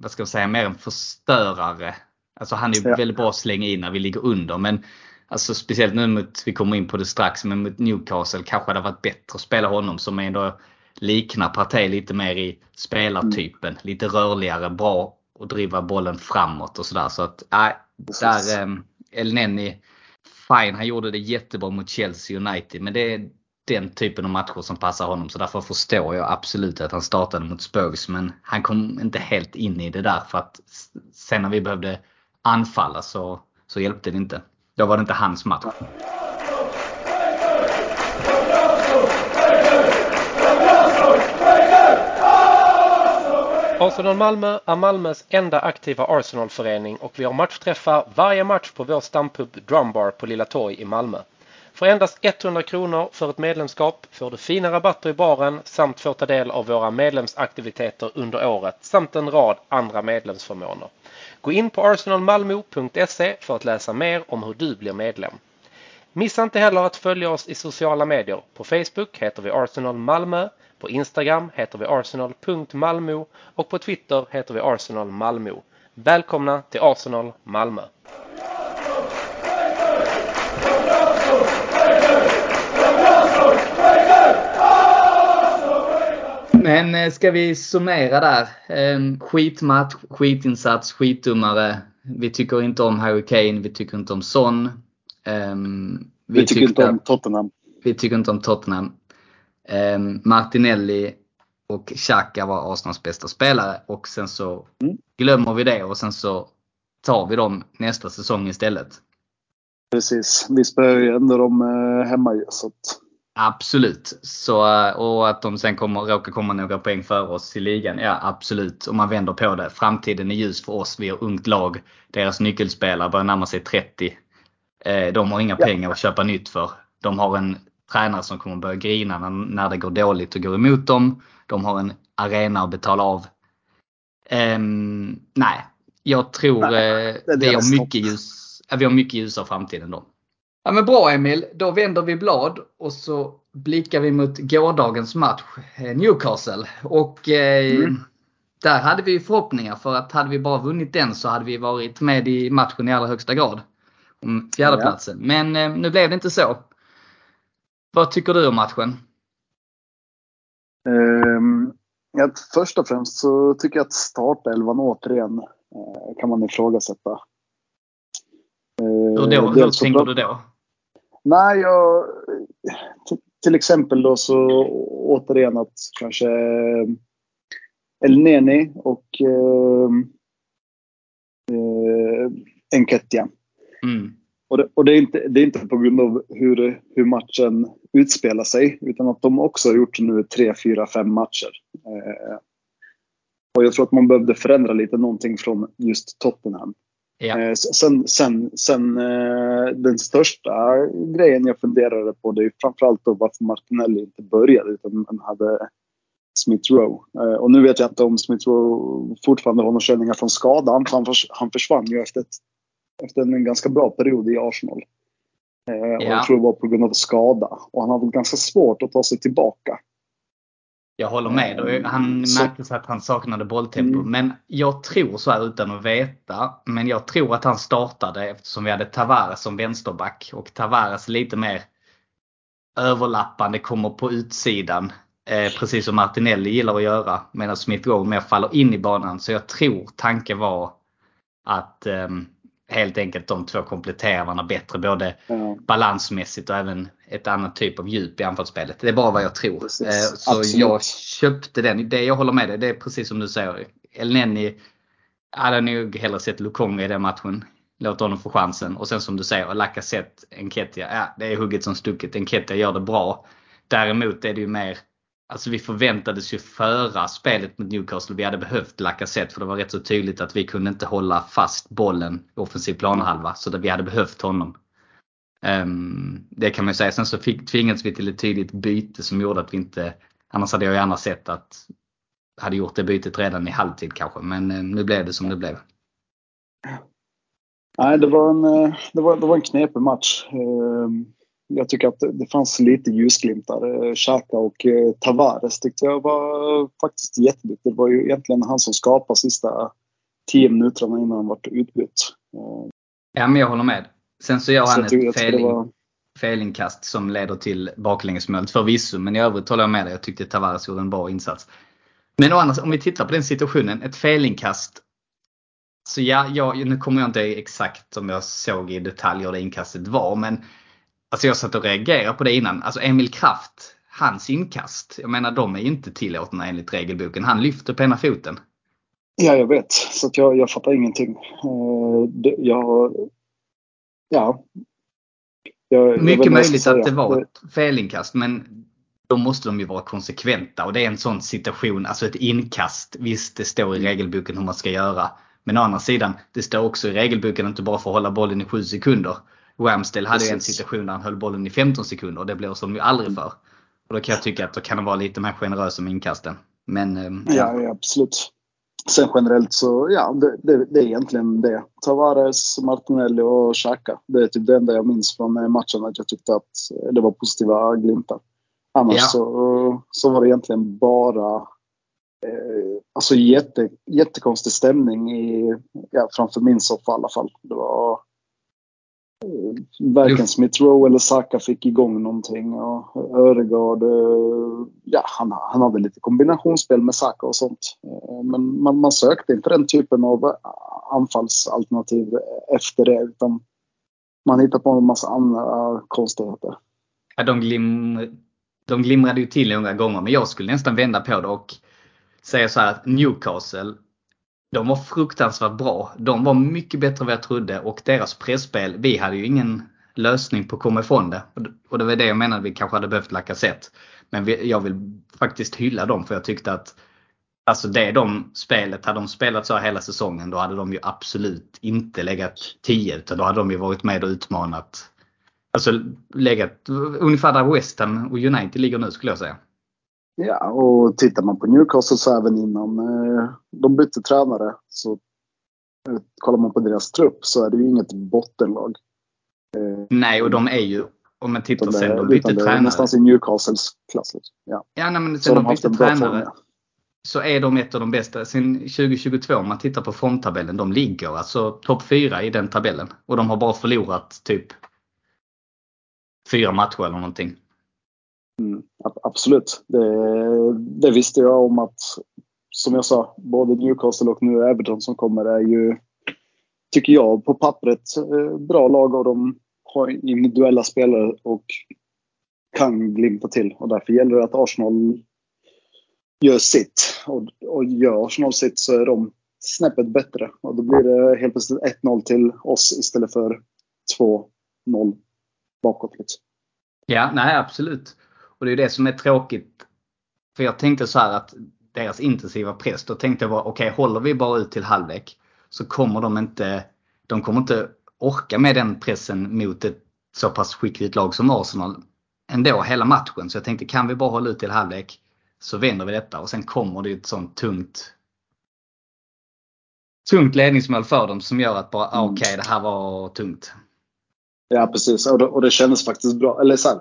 Speaker 2: vad ska jag säga, mer en förstörare. Alltså han är
Speaker 3: Ja.
Speaker 2: väldigt bra att slänga in när vi ligger under. Men alltså speciellt nu mot, vi kommer in på det strax, men mot Newcastle kanske det hade varit bättre att spela honom som ändå liknar Partey lite mer i spelartypen. Lite rörligare, bra att driva bollen framåt och sådär. Så att,
Speaker 3: Precis.
Speaker 2: där um, El Neni, fine han gjorde det jättebra mot Chelsea United. Men det är den typen av matcher som passar honom. Så därför förstår jag absolut att han startade mot Spurs. Men han kom inte helt in i det där för att sen när vi behövde anfalla så, så hjälpte det inte. Då var det inte hans match.
Speaker 4: Arsenal Malmö är Malmös enda aktiva Arsenalförening och vi har matchträffar varje match på vår stampub Drumbar på Lilla Torg i Malmö. För endast 100 kronor för ett medlemskap får du fina rabatter i baren samt får ta del av våra medlemsaktiviteter under året samt en rad andra medlemsförmåner. Gå in på arsenalmalmo.se för att läsa mer om hur du blir medlem. Missa inte heller att följa oss i sociala medier. På Facebook heter vi Arsenal Malmö, på Instagram heter vi arsenal.malmo och på Twitter heter vi Arsenal Malmö. Välkomna till Arsenal Malmö!
Speaker 2: Men eh, ska vi summera där? Eh, Skitmatch, skitinsats, skitdummare. Vi tycker inte om Harry Kane, vi tycker inte om Son. Eh,
Speaker 3: Vi tycker inte om Tottenham.
Speaker 2: Vi tycker inte om Tottenham. Eh, Martinelli och Xhaka var Arsenals bästa spelare och sen så
Speaker 3: Mm.
Speaker 2: glömmer vi det och sen så tar vi dem nästa säsong istället.
Speaker 3: Precis. Vi spelar ju ändå dem eh, hemma ju. Så att,
Speaker 2: Absolut. Så, eh, och att de sen kommer, råkar komma några poäng före oss i ligan. Ja absolut. Om man vänder på det. Framtiden är ljus för oss. Vi har ungt lag. Deras nyckelspelare börjar närma sig 30. Eh, De har inga
Speaker 3: Ja.
Speaker 2: pengar att köpa nytt för. De har en tränare som kommer börja grina när, när det går dåligt och går emot dem. De har en arena att betala av. Ehm, nej, jag tror
Speaker 3: Nej,
Speaker 2: eh,
Speaker 3: det är
Speaker 2: vi, har
Speaker 3: deras
Speaker 2: mycket ljus, vi har mycket ljusare framtid än dem. Ja men bra Emil, då vänder vi blad och så blickar vi mot gårdagens match, eh, Newcastle. Och eh,
Speaker 3: Mm.
Speaker 2: där hade vi förhoppningar för att hade vi bara vunnit den så hade vi varit med i matchen i allra högsta grad. Om fjärdeplatsen. Men eh, nu blev det inte så. Vad tycker du om matchen?
Speaker 3: ehm, ja, först och främst så tycker jag att startelvan återigen eh, kan man ifrågasätta. Eh,
Speaker 2: Hur, då, hur
Speaker 3: dels så
Speaker 2: tänker du då?
Speaker 3: Nej, jag, till exempel då så återigen att kanske El Neni och eh, eh, Enketia.
Speaker 2: Mm.
Speaker 3: Och, det, och det, är inte, det är inte på grund av hur, hur matchen utspelar sig utan att de också har gjort nu tre, fyra, fem matcher. Eh, och jag tror att man behövde förändra lite någonting från just Tottenham.
Speaker 2: Ja.
Speaker 3: Eh, Sen, sen, sen eh, den största grejen jag funderade på det är framförallt då varför Martinelli inte började utan man hade Smith Rowe. Eh, Och nu vet jag inte om Smith Rowe fortfarande har några känningar från skadan. för Han, förs- han försvann ju efter, ett, efter en ganska bra period i Arsenal. Och
Speaker 2: Ja.
Speaker 3: jag tror det var på grund av skada. Och han har väl ganska svårt att ta sig tillbaka.
Speaker 2: Jag håller med. Och Han
Speaker 3: Så-
Speaker 2: märktes att han saknade bolltempo.
Speaker 3: Mm.
Speaker 2: Men jag tror så här utan att veta. Men jag tror att han startade eftersom vi hade Tavares som vänsterback. Och Tavares lite mer överlappande, kommer på utsidan. Eh, precis som Martinelli gillar att göra. Medan Smith Rowe mer faller in i banan. Så jag tror tanken var att ehm, helt enkelt de två kompletterar varandra bättre. Både
Speaker 3: Ja,
Speaker 2: balansmässigt och även ett annat typ av djup i anfallsspelet. Det är bara vad jag tror.
Speaker 3: Precis.
Speaker 2: Eh, Så
Speaker 3: Absolut.
Speaker 2: jag köpte den. Det jag håller med dig, det är precis som du säger. El Neni hade nog hellre sett Lukonga i den matchen. Låt honom få chansen. Och sen som du säger, Lacazette, Enketia. Ja, det är hugget som stucket. Enketia gör det bra. Däremot är det ju mer Alltså vi förväntades ju föra spelet mot Newcastle. Vi hade behövt Lacazette för det var rätt så tydligt att vi kunde inte hålla fast bollen i offensiv planhalva. Så vi hade behövt honom. Um, det kan man ju säga. Sen så fick, tvingades vi till ett tydligt byte som gjorde att vi inte Annars hade jag gärna sett att hade gjort det bytet redan i halvtid kanske. Men um, nu blev det som det blev.
Speaker 3: Nej, det var en, eh, det var, det var en knepig match. Um jag tycker att det fanns lite ljusglimtar. Xhaka och eh, Tavares tyckte jag var faktiskt jätteduktig. Det var ju egentligen han som skapade sista tio minuterna innan han var utbytt.
Speaker 2: Ja, men jag håller med. Sen så gör så han ett feling,
Speaker 3: var...
Speaker 2: felinkast som leder till baklängesmål förvisso. Men i övrigt håller jag med dig. Jag tyckte Tavares gjorde en bra insats. Men annars, om vi tittar på den situationen. Ett felinkast. Så ja, ja, nu kommer jag inte exakt som jag såg i detalj hur det inkastet var. Men Alltså jag satt och reagerade på det innan. Alltså Emil Kraft, hans inkast. Jag menar de är inte tillåtna enligt regelboken. Han lyfter på ena foten.
Speaker 3: Ja, jag vet. Så att jag, jag fattar ingenting. Det, jag, ja.
Speaker 2: Jag, Mycket jag möjligt att det var ett felinkast men då måste de ju vara konsekventa och det är en sån situation, alltså ett inkast. Visst, det står i regelboken hur man ska göra. Men å andra sidan, det står också i regelboken att inte bara får hålla bollen i 7 sekunder. Ramsdale hade Precis. en situation där han höll bollen i 15 sekunder och det blåser de ju aldrig för. Och då kan jag tycka att då kan de vara lite mer generösa med inkasten. Men, ehm,
Speaker 3: ja. Ja, ja, absolut. Sen generellt så, ja, det, det, det, är egentligen det. Tavares, Martinelli och Xhaka. Det är typ det enda jag minns från eh, matchen, att jag tyckte att det var positiva glimtar. Annars ja. så, så var det egentligen bara eh, alltså jätte, jättekonstig stämning i, ja, framför min soffa i alla fall. Det var varken Smith Rowe eller Saka fick igång någonting. Och Öregard, eh, ja, han, han hade lite kombinationsspel med Saka och sånt. Eh, men man, man sökte inte den typen av anfallsalternativ efter det. Utan man hittade på en massa andra konstigheter.
Speaker 2: Ja, de, glim, de glimrade ju till några gånger men jag skulle nästan vända på det och säga så här att Newcastle de var fruktansvärt bra. De var mycket bättre än vad jag trodde och deras pressspel, vi hade ju ingen lösning på att komma ifrån det. Och det var det jag menade, vi kanske hade behövt Lacazette. Men vi, jag vill faktiskt hylla dem för jag tyckte att Alltså det de spelet, hade de spelat så här hela säsongen då hade de ju absolut inte legat 10 utan då hade de ju varit med och utmanat. Alltså legat ungefär där West Ham och United ligger nu skulle jag säga.
Speaker 3: Ja, och tittar man på Newcastle så även innan eh, de bytte tränare så eh, kollar man på deras trupp så är det ju inget bottenlag.
Speaker 2: Eh, nej, och de är ju om man tittar sen, de bytte tränare. Det är
Speaker 3: nästan i Newcastles klass. Liksom. Ja,
Speaker 2: ja nej, men sen de, de bytte tränare form, ja. så är de ett av de bästa. Sen 2022 om man tittar på formtabellen, de ligger alltså topp 4 i den tabellen. Och de har bara förlorat typ fyra matcher eller någonting.
Speaker 3: Mm, absolut. Det, det, visste jag om att, som jag sa, både Newcastle och nu Everton som kommer är ju, tycker jag, på pappret eh, bra lag och de har individuella spelare och kan glimta till. Och därför gäller det att Arsenal gör sitt. Och, och gör Arsenal sitt så är de snäppet bättre. Och då blir det helt plötsligt 1-0 till oss istället för 2-0 bakåt. Liksom.
Speaker 2: Ja, nej absolut. Och det är det som är tråkigt. För jag tänkte så här att deras intensiva press, då tänkte jag bara okej, okay, håller vi bara ut till halvlek så kommer de inte, de kommer inte orka med den pressen mot ett så pass skickligt lag som Arsenal ändå hela matchen. Så jag tänkte kan vi bara hålla ut till halvlek så vänder vi detta och sen kommer det ett sånt tungt tungt ledningsmål för dem som gör att bara mm. okej okay, det här var tungt.
Speaker 3: Ja precis och det, och det kändes faktiskt bra. Eller så här,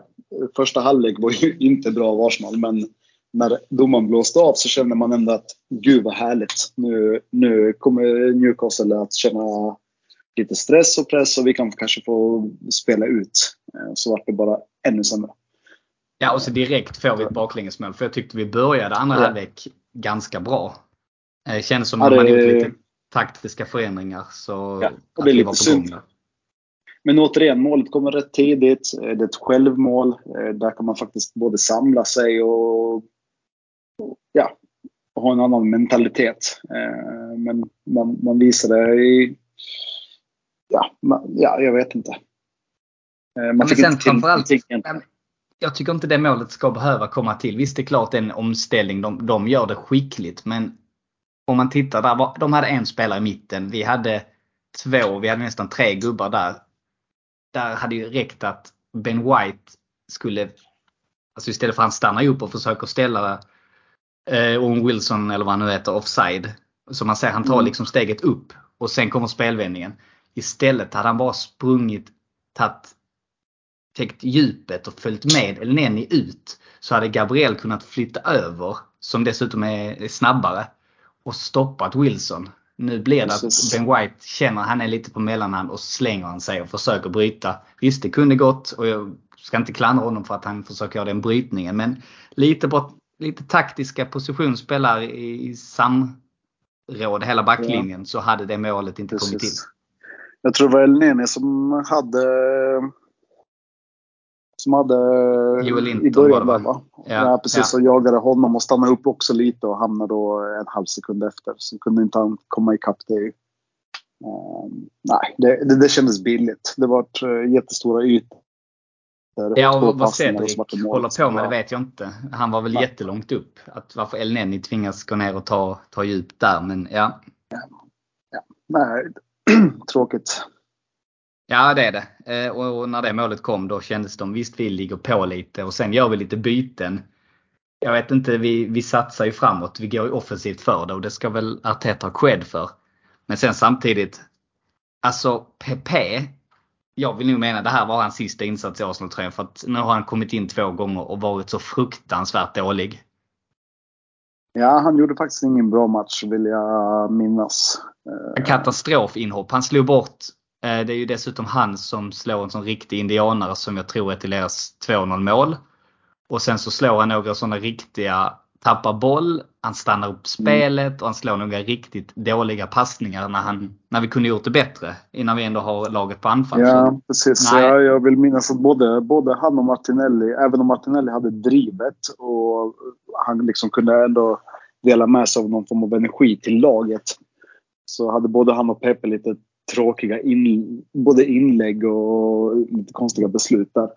Speaker 3: första halvlek var ju *laughs* inte bra av Arsenal men när domaren blåste av så kände man ändå att gud vad härligt. Nu, nu kommer Newcastle att känna lite stress och press och vi kan kanske få spela ut. Eh, så vart det bara ännu sämre.
Speaker 2: Ja och så direkt får vi ett baklängesmål för jag tyckte vi började andra ja. halvlek ganska bra. Det eh, kändes som ja, det... man gjort lite taktiska förändringar så
Speaker 3: ja, och det är lite synd. Men återigen, målet kommer rätt tidigt. Det är ett självmål. Eh, där kan man faktiskt både samla sig och ja, ha en annan mentalitet. Eh, men man, man visar det i... Ja, man, ja, jag vet inte.
Speaker 2: Eh, man fick inte till framförallt, jag tycker inte det målet ska behöva komma till. Visst, det är klart en omställning. De, de gör det skickligt. Men om man tittar där. De hade en spelare i mitten. Vi hade två, vi hade nästan tre gubbar där. Där hade ju räckt att Ben White skulle, alltså istället för att han stannar upp och försöker ställa eh, Owen Wilson eller vad han nu heter offside. Så man säger han tar
Speaker 3: Mm.
Speaker 2: liksom steget upp och sen kommer spelvändningen. Istället hade han bara sprungit, tagit täckt djupet och följt med Elneny ut så hade Gabriel kunnat flytta över, som dessutom är snabbare, och stoppat Wilson. Nu blir det
Speaker 3: Precis.
Speaker 2: att Ben White känner att han är lite på mellanhand och slänger han sig och försöker bryta. Visst, det kunde gått och jag ska inte klandra honom för att han försöker göra den brytningen. Men lite, bort, lite taktiska positionsspelare i, i samråd hela backlinjen så hade det målet inte kommit till.
Speaker 3: Precis. Jag tror det var Elneny som hade som hade i början där
Speaker 2: va? Ja,
Speaker 3: Ja, precis.
Speaker 2: ja.
Speaker 3: Och jagade honom och stannade upp också lite och hamnade då en halv sekund efter. Så kunde inte han komma ikapp det. Ehm, nej, det, det, det kändes billigt. Det var uh, jättestora ytor.
Speaker 2: Ja, och vad Cedric håller på med det
Speaker 3: Ja.
Speaker 2: vet jag inte. Han var väl
Speaker 3: Nej.
Speaker 2: jättelångt upp. Att varför El Neni tvingas gå ner och ta, ta djup där. Men ja,
Speaker 3: Nej, *clears throat* tråkigt.
Speaker 2: Ja det är det. Eh, och, när det målet kom då kändes de visst vi ligger på lite och sen gör vi lite byten. Jag vet inte, vi, vi satsar ju framåt. Vi går ju offensivt för det och det ska väl Arteta ha cred för. Men sen samtidigt, alltså PP. Jag vill nog mena det här var hans sista insats i Arsenal-tröjan för att nu har han kommit in två gånger och varit så fruktansvärt dålig.
Speaker 3: Ja, han gjorde faktiskt ingen bra match vill jag minnas.
Speaker 2: En katastrofinhopp. Han slog bort, det är ju dessutom han som slår en sån riktig indianare som jag tror är till deras 2-0 mål. Och sen så slår han några såna riktiga, tappar boll, han stannar upp spelet och han slår några riktigt dåliga passningar när, han, när vi kunde gjort det bättre. Innan vi ändå har laget på anfall.
Speaker 3: Ja, precis. Ja, jag vill minnas att både, både han och Martinelli, även om Martinelli hade drivet och han liksom kunde ändå dela med sig av någon form av energi till laget. Så hade både han och Pepe lite tråkiga in, både inlägg och lite konstiga beslut där.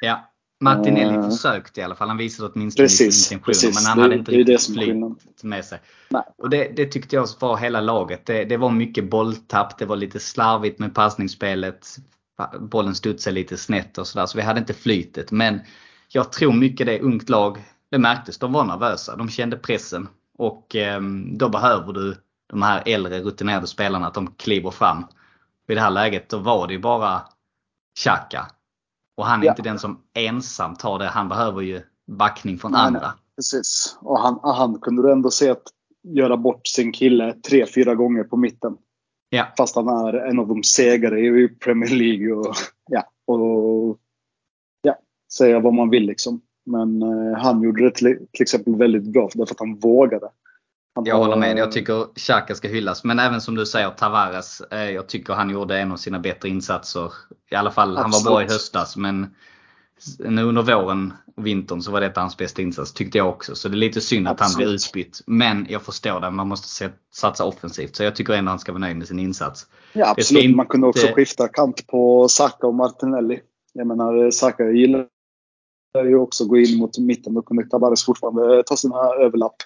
Speaker 2: Ja. Martinelli
Speaker 3: Eh.
Speaker 2: försökte i alla fall. Han visade åtminstone
Speaker 3: Precis,
Speaker 2: intentioner.
Speaker 3: precis.
Speaker 2: Men han
Speaker 3: Det-
Speaker 2: hade inte riktigt flyt med sig.
Speaker 3: Nej.
Speaker 2: Och det, det tyckte jag var hela laget. Det, det var mycket bolltapp. Det var lite slarvigt med passningsspelet. Bollen studsade lite snett och sådär. Så vi hade inte flytet. Men jag tror mycket det är ungt lag. Det märktes. De var nervösa. De kände pressen. Och ehm, då behöver du de här äldre rutinerade spelarna att de kliver fram. I det här läget då var det ju bara Xhaka. Och han är
Speaker 3: Ja.
Speaker 2: inte den som ensam tar det. Han behöver ju backning från
Speaker 3: Nej,
Speaker 2: andra.
Speaker 3: nej. Precis. Och han, han kunde du ändå se att göra bort sin kille tre, fyra gånger på mitten.
Speaker 2: Ja.
Speaker 3: Fast han är en av de segare i Premier League. Och, ja, och ja, säga vad man vill liksom. Men eh, han gjorde det till, till exempel väldigt bra därför att han vågade.
Speaker 2: Jag håller med. Jag tycker Xhaka ska hyllas. Men även som du säger Tavares. Eh, jag tycker han gjorde en av sina bättre insatser. I alla fall, han var bra i
Speaker 3: Absolut.
Speaker 2: höstas. Men nu under våren och vintern så var detta hans bästa insats. Tyckte jag också. Så det är lite synd att han blir
Speaker 3: Absolut.
Speaker 2: utbytt. Men jag förstår det. Man måste se- satsa offensivt. Så jag tycker ändå han ska vara nöjd med sin insats.
Speaker 3: Ja, absolut. Man kunde också
Speaker 2: inte-
Speaker 3: skifta kant på Saka och Martinelli. Jag menar, Saka gillar ju också att gå in mot mitten. Då kunde Tavares fortfarande ta sina överlapp.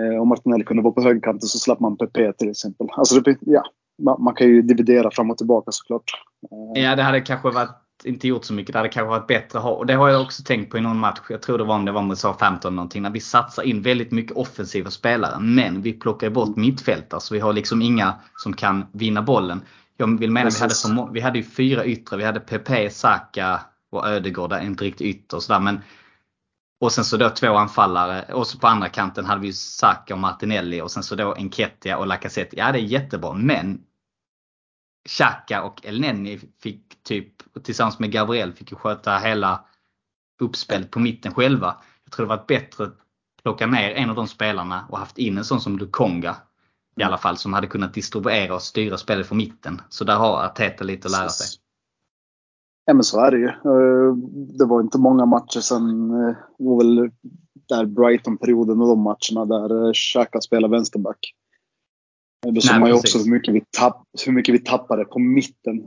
Speaker 3: Eh, Om Martinelli kunde vara på högerkanten så slapp man PP till exempel. Alltså, det, ja, man, man kan ju dividera fram och tillbaka såklart. Eh,
Speaker 2: Ja, det hade kanske varit, inte gjort så mycket. Det hade kanske varit bättre att ha. Och det har jag också tänkt på i någon match. Jag tror det var om det var med SA-15 någonting. När vi satsar in väldigt mycket offensiva spelare. Men vi plockar bort mittfältare. Så vi har liksom inga som kan vinna bollen. Jag vill mena vi hade, må- vi hade ju fyra yttre. Vi hade PP, Saka och Ödegård. där, Inte riktigt ytter och sådär. Men och sen så då två anfallare. Och så på andra kanten hade vi ju Saka och Martinelli. Och sen så då Enketia och Lacazette. Ja det är jättebra. Men Xhaka och Elneny fick typ tillsammans med Gabriel fick ju sköta hela uppspelet på mitten själva. Jag tror det varit bättre att plocka ner en av de spelarna och haft in en sån som Lukonga. I alla fall som hade kunnat distribuera och styra spelet från mitten. Så där har Arteta lite att lära sig.
Speaker 3: Ja men så är det ju. Eh, Det var inte många matcher sen. eh, Det var väl där Brighton-perioden och de matcherna där eh, Xhaka spelade vänsterback. Då
Speaker 2: Nej,
Speaker 3: man ju också hur mycket, vi tapp, hur mycket vi tappade på mitten.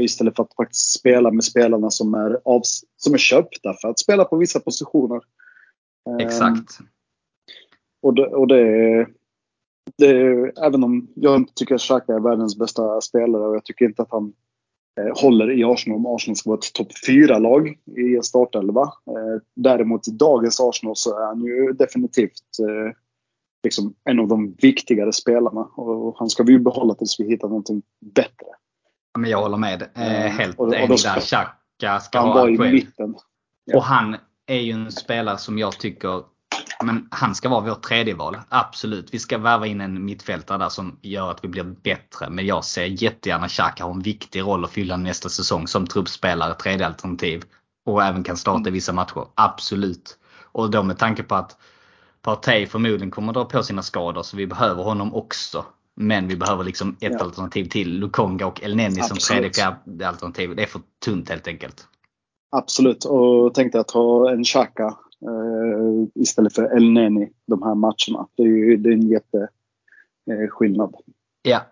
Speaker 3: Istället för att faktiskt spela med spelarna som är, av, som är köpta för att spela på vissa positioner.
Speaker 2: Exakt.
Speaker 3: Och det, och det, det även om jag inte tycker att Xhaka är världens bästa spelare och jag tycker inte att han håller i Arsenal om Arsenal ska vara ett topp 4-lag i startelva. Eh, däremot i dagens Arsenal så är han ju definitivt eh, liksom en av de viktigare spelarna och han ska vi ju behålla tills vi hittar någonting bättre.
Speaker 2: Ja, Men jag håller med. Eh,
Speaker 3: Mm.
Speaker 2: helt
Speaker 3: Och- och
Speaker 2: enig där. Xhaka ska
Speaker 3: Han
Speaker 2: ha
Speaker 3: var i mitten. Ja.
Speaker 2: Och han är ju en spelare som jag tycker men han ska vara vårt tredje val. Absolut. Vi ska värva in en mittfältare där som gör att vi blir bättre. Men jag ser jättegärna Xhaka ha en viktig roll att fylla nästa säsong som truppspelare, tredje alternativ. Och även kan starta i vissa matcher. Absolut. Och då med tanke på att Partey förmodligen kommer dra på sina skador så vi behöver honom också. Men vi behöver liksom ett
Speaker 3: Ja.
Speaker 2: alternativ till. Lukonga och Elneny som tredje fjärde alternativ. Det är för tunt helt enkelt.
Speaker 3: Absolut. Och tänkte att ha en Xhaka eh, istället för El Neni de här matcherna. Det är ju det är en jätteskillnad.
Speaker 2: Ja.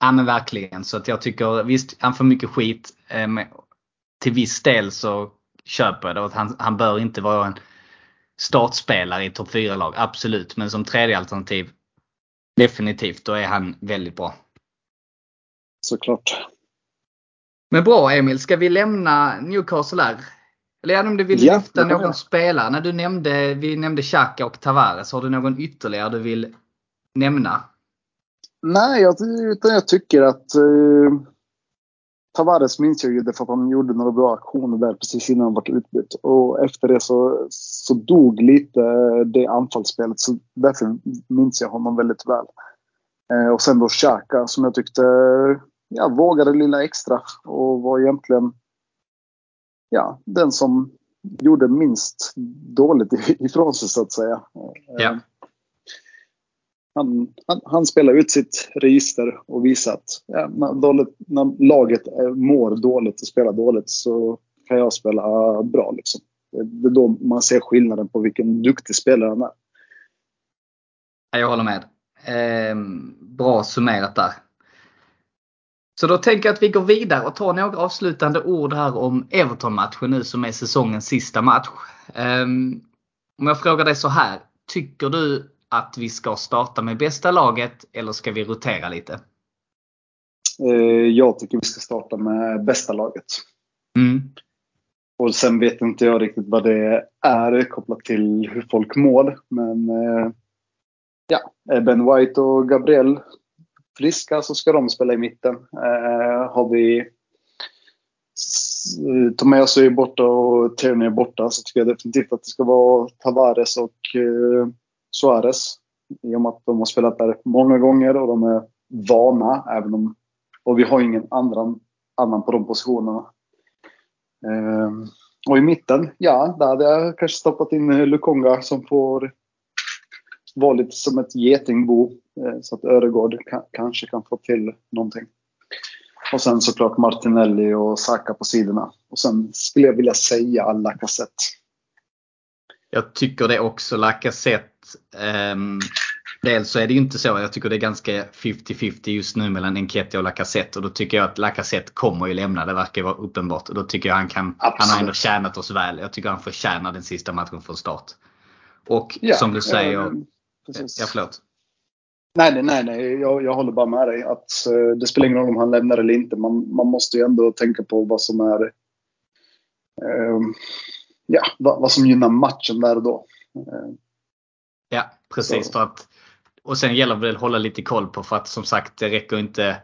Speaker 2: Ja men verkligen. Så att jag tycker visst han får mycket skit. Eh, till viss del så köper jag det. Att han, han bör inte vara en startspelare i topp 4-lag. Absolut. Men som tredje alternativ definitivt. Då är han väldigt bra.
Speaker 3: Såklart.
Speaker 2: Men bra Emil, ska vi lämna Newcastle här? Eller om du vill
Speaker 3: Ja,
Speaker 2: lyfta någon spelare. När du nämnde, vi nämnde Xhaka och Tavares. Har du någon ytterligare du vill nämna?
Speaker 3: Nej, jag, utan jag tycker att eh, Tavares minns jag ju därför att han gjorde några bra aktioner där precis innan han var utbytt. Och efter det så, så dog lite det anfallsspelet. Så därför minns jag honom väldigt väl. Eh, och sen då Xhaka som jag tyckte ja, vågade lilla extra och var egentligen ja, den som gjorde minst dåligt ifrån sig så att säga. Eh,
Speaker 2: Ja.
Speaker 3: han, han, han spelar ut sitt register och visar att ja, när, dåligt, när laget är- mår dåligt och spelar dåligt så kan jag spela bra. Liksom. Det är då man ser skillnaden på vilken duktig spelare han är.
Speaker 2: Ja, Jag håller med. Ehm, bra summerat där. Så då tänker jag att vi går vidare och tar några avslutande ord här om Everton-matchen nu som är säsongens sista match. Ehm, om jag frågar dig så här. Tycker du att vi ska starta med bästa laget eller ska vi rotera lite?
Speaker 3: Eh, jag tycker vi ska starta med bästa laget.
Speaker 2: Mm.
Speaker 3: Och sen vet inte jag riktigt vad det är kopplat till hur folk mår. Men eh, ja, är Ben White och Gabriel friska så ska de spela i mitten. Eh, har vi s- Tomas är borta och Tierney är borta så tycker jag definitivt att det ska vara Tavares och eh, Suarez. I och med att de har spelat där många gånger och de är vana. Även om, och vi har ingen annan, annan på de positionerna. Eh, och i mitten, ja, där hade jag kanske stoppat in Lukonga som får vara lite som ett getingbo. eh, Så att Öregård ka- kanske kan få till någonting. Och sen såklart Martinelli och Saka på sidorna. Och sen skulle jag vilja säga Lacazette.
Speaker 2: Jag tycker det också. Lacazette. Um, dels så är det ju inte så. Jag tycker det är ganska 50-50 just nu mellan Enketia och Lacazette. Och då tycker jag att Lacazette kommer ju lämna. Det verkar vara uppenbart. Och då tycker jag han kan. Han har
Speaker 3: Absolut.
Speaker 2: ändå tjänat oss väl. Jag tycker han förtjänar den sista matchen från start. Och
Speaker 3: Ja,
Speaker 2: som du säger.
Speaker 3: Eh, precis.
Speaker 2: ja, förlåt.
Speaker 3: Nej, nej, nej. Jag, jag håller bara med dig. Att, eh, det spelar ingen roll om han lämnar eller inte. Man, man måste ju ändå tänka på vad som är ehm, ja, vad, vad som gynnar matchen där och då. Eh,
Speaker 2: Ja, precis.
Speaker 3: Så.
Speaker 2: För att, och sen gäller det att hålla lite koll på för att som sagt det räcker inte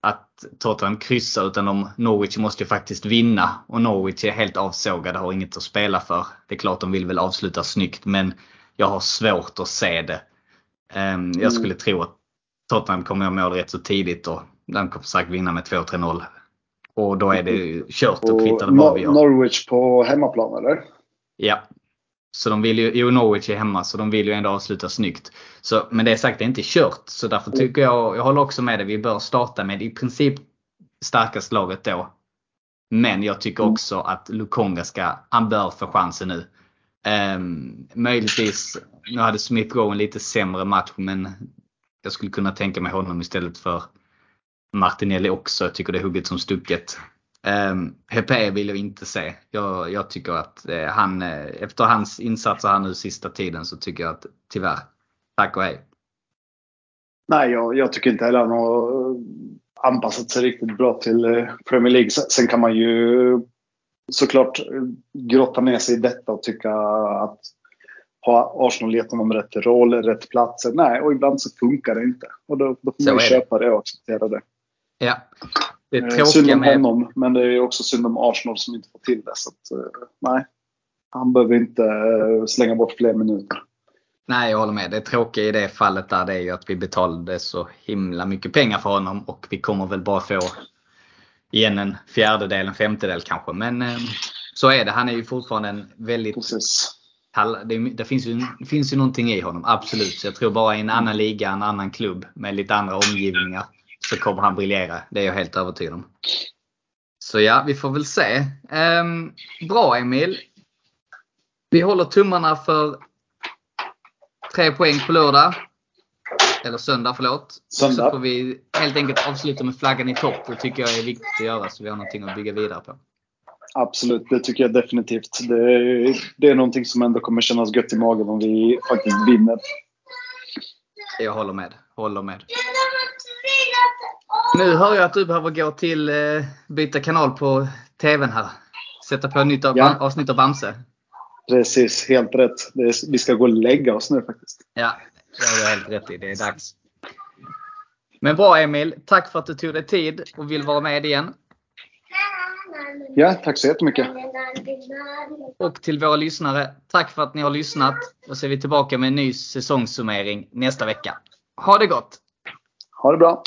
Speaker 2: att Tottenham kryssar utan de, Norwich måste ju faktiskt vinna. Och Norwich är helt avsågade och har inget att spela för. Det är klart de vill väl avsluta snyggt men jag har svårt att se det. Ehm, Jag
Speaker 3: Mm.
Speaker 2: skulle tro att Tottenham kommer att mål rätt så tidigt och de kommer säkert vinna med 2-3-0. Och då är det kört och kvittar det vad vi gör.
Speaker 3: Norwich på hemmaplan eller?
Speaker 2: Ja. Så de vill ju, jo Norwich är hemma så de vill ju ändå avsluta snyggt. Så, men det är sagt, det är inte kört. Så därför tycker jag, jag håller också med dig, vi bör starta med i princip starkast laget då. Men jag tycker
Speaker 3: Mm.
Speaker 2: också att Lukonga ska, han bör få chansen nu. Um, möjligtvis, nu hade Smith Rowe en lite sämre match men jag skulle kunna tänka mig honom istället för Martinelli också. Jag tycker det är hugget som stucket. Ehm, um, Hepe vill jag inte se. Jag, jag tycker att eh, han, eh, efter hans insatser här nu sista tiden så tycker jag att tyvärr, tack och hej.
Speaker 3: Nej, jag, jag tycker inte heller han har eh, anpassat sig riktigt bra till eh, Premier League. Sen kan man ju såklart eh, grotta ner sig i detta och tycka att har Arsenal gett honom rätt roll, rätt platser? Nej, och ibland så funkar det inte. Och då, då får man ju köpa det och acceptera det.
Speaker 2: Ja.
Speaker 3: Det är eh, synd om med... honom, men det är också synd om Arsenal som inte får till det. Så att, nej, han behöver inte slänga bort fler minuter.
Speaker 2: Nej, jag håller med. Det tråkiga i det fallet där det är ju att vi betalade så himla mycket pengar för honom och vi kommer väl bara få igen en fjärdedel, en femtedel kanske. Men eh, så är det. Han är ju fortfarande en väldigt...
Speaker 3: Precis.
Speaker 2: Det, det, finns ju, det finns ju någonting i honom, absolut. Så jag tror bara i en annan liga, en annan klubb med lite andra omgivningar så kommer han briljera. Det är jag helt övertygad om. Så ja, vi får väl se. Um, bra Emil. Vi håller tummarna för tre poäng på lördag. Eller söndag, förlåt.
Speaker 3: Söndag.
Speaker 2: Så får vi helt enkelt avsluta med flaggan i topp. Det tycker jag är viktigt att göra så vi har någonting att bygga vidare på.
Speaker 3: Absolut, det tycker jag definitivt. Det är, det är någonting som ändå kommer kännas gött i magen om vi faktiskt vinner.
Speaker 2: Jag håller med. Håller med. Nu hör jag att du behöver gå till eh, byta kanal på TVn här. Sätta på nytt ja. avsnitt av Bamse.
Speaker 3: Precis, helt rätt. Är, vi ska gå och lägga oss nu faktiskt.
Speaker 2: Ja, det har du helt rätt i. Det är dags. Men bra Emil, tack för att du tog dig tid och vill vara med igen.
Speaker 3: Ja, tack så jättemycket.
Speaker 2: Och till våra lyssnare, tack för att ni har lyssnat. Då ser vi tillbaka med en ny säsongssummering nästa vecka. Ha det gott!
Speaker 3: Ha det bra!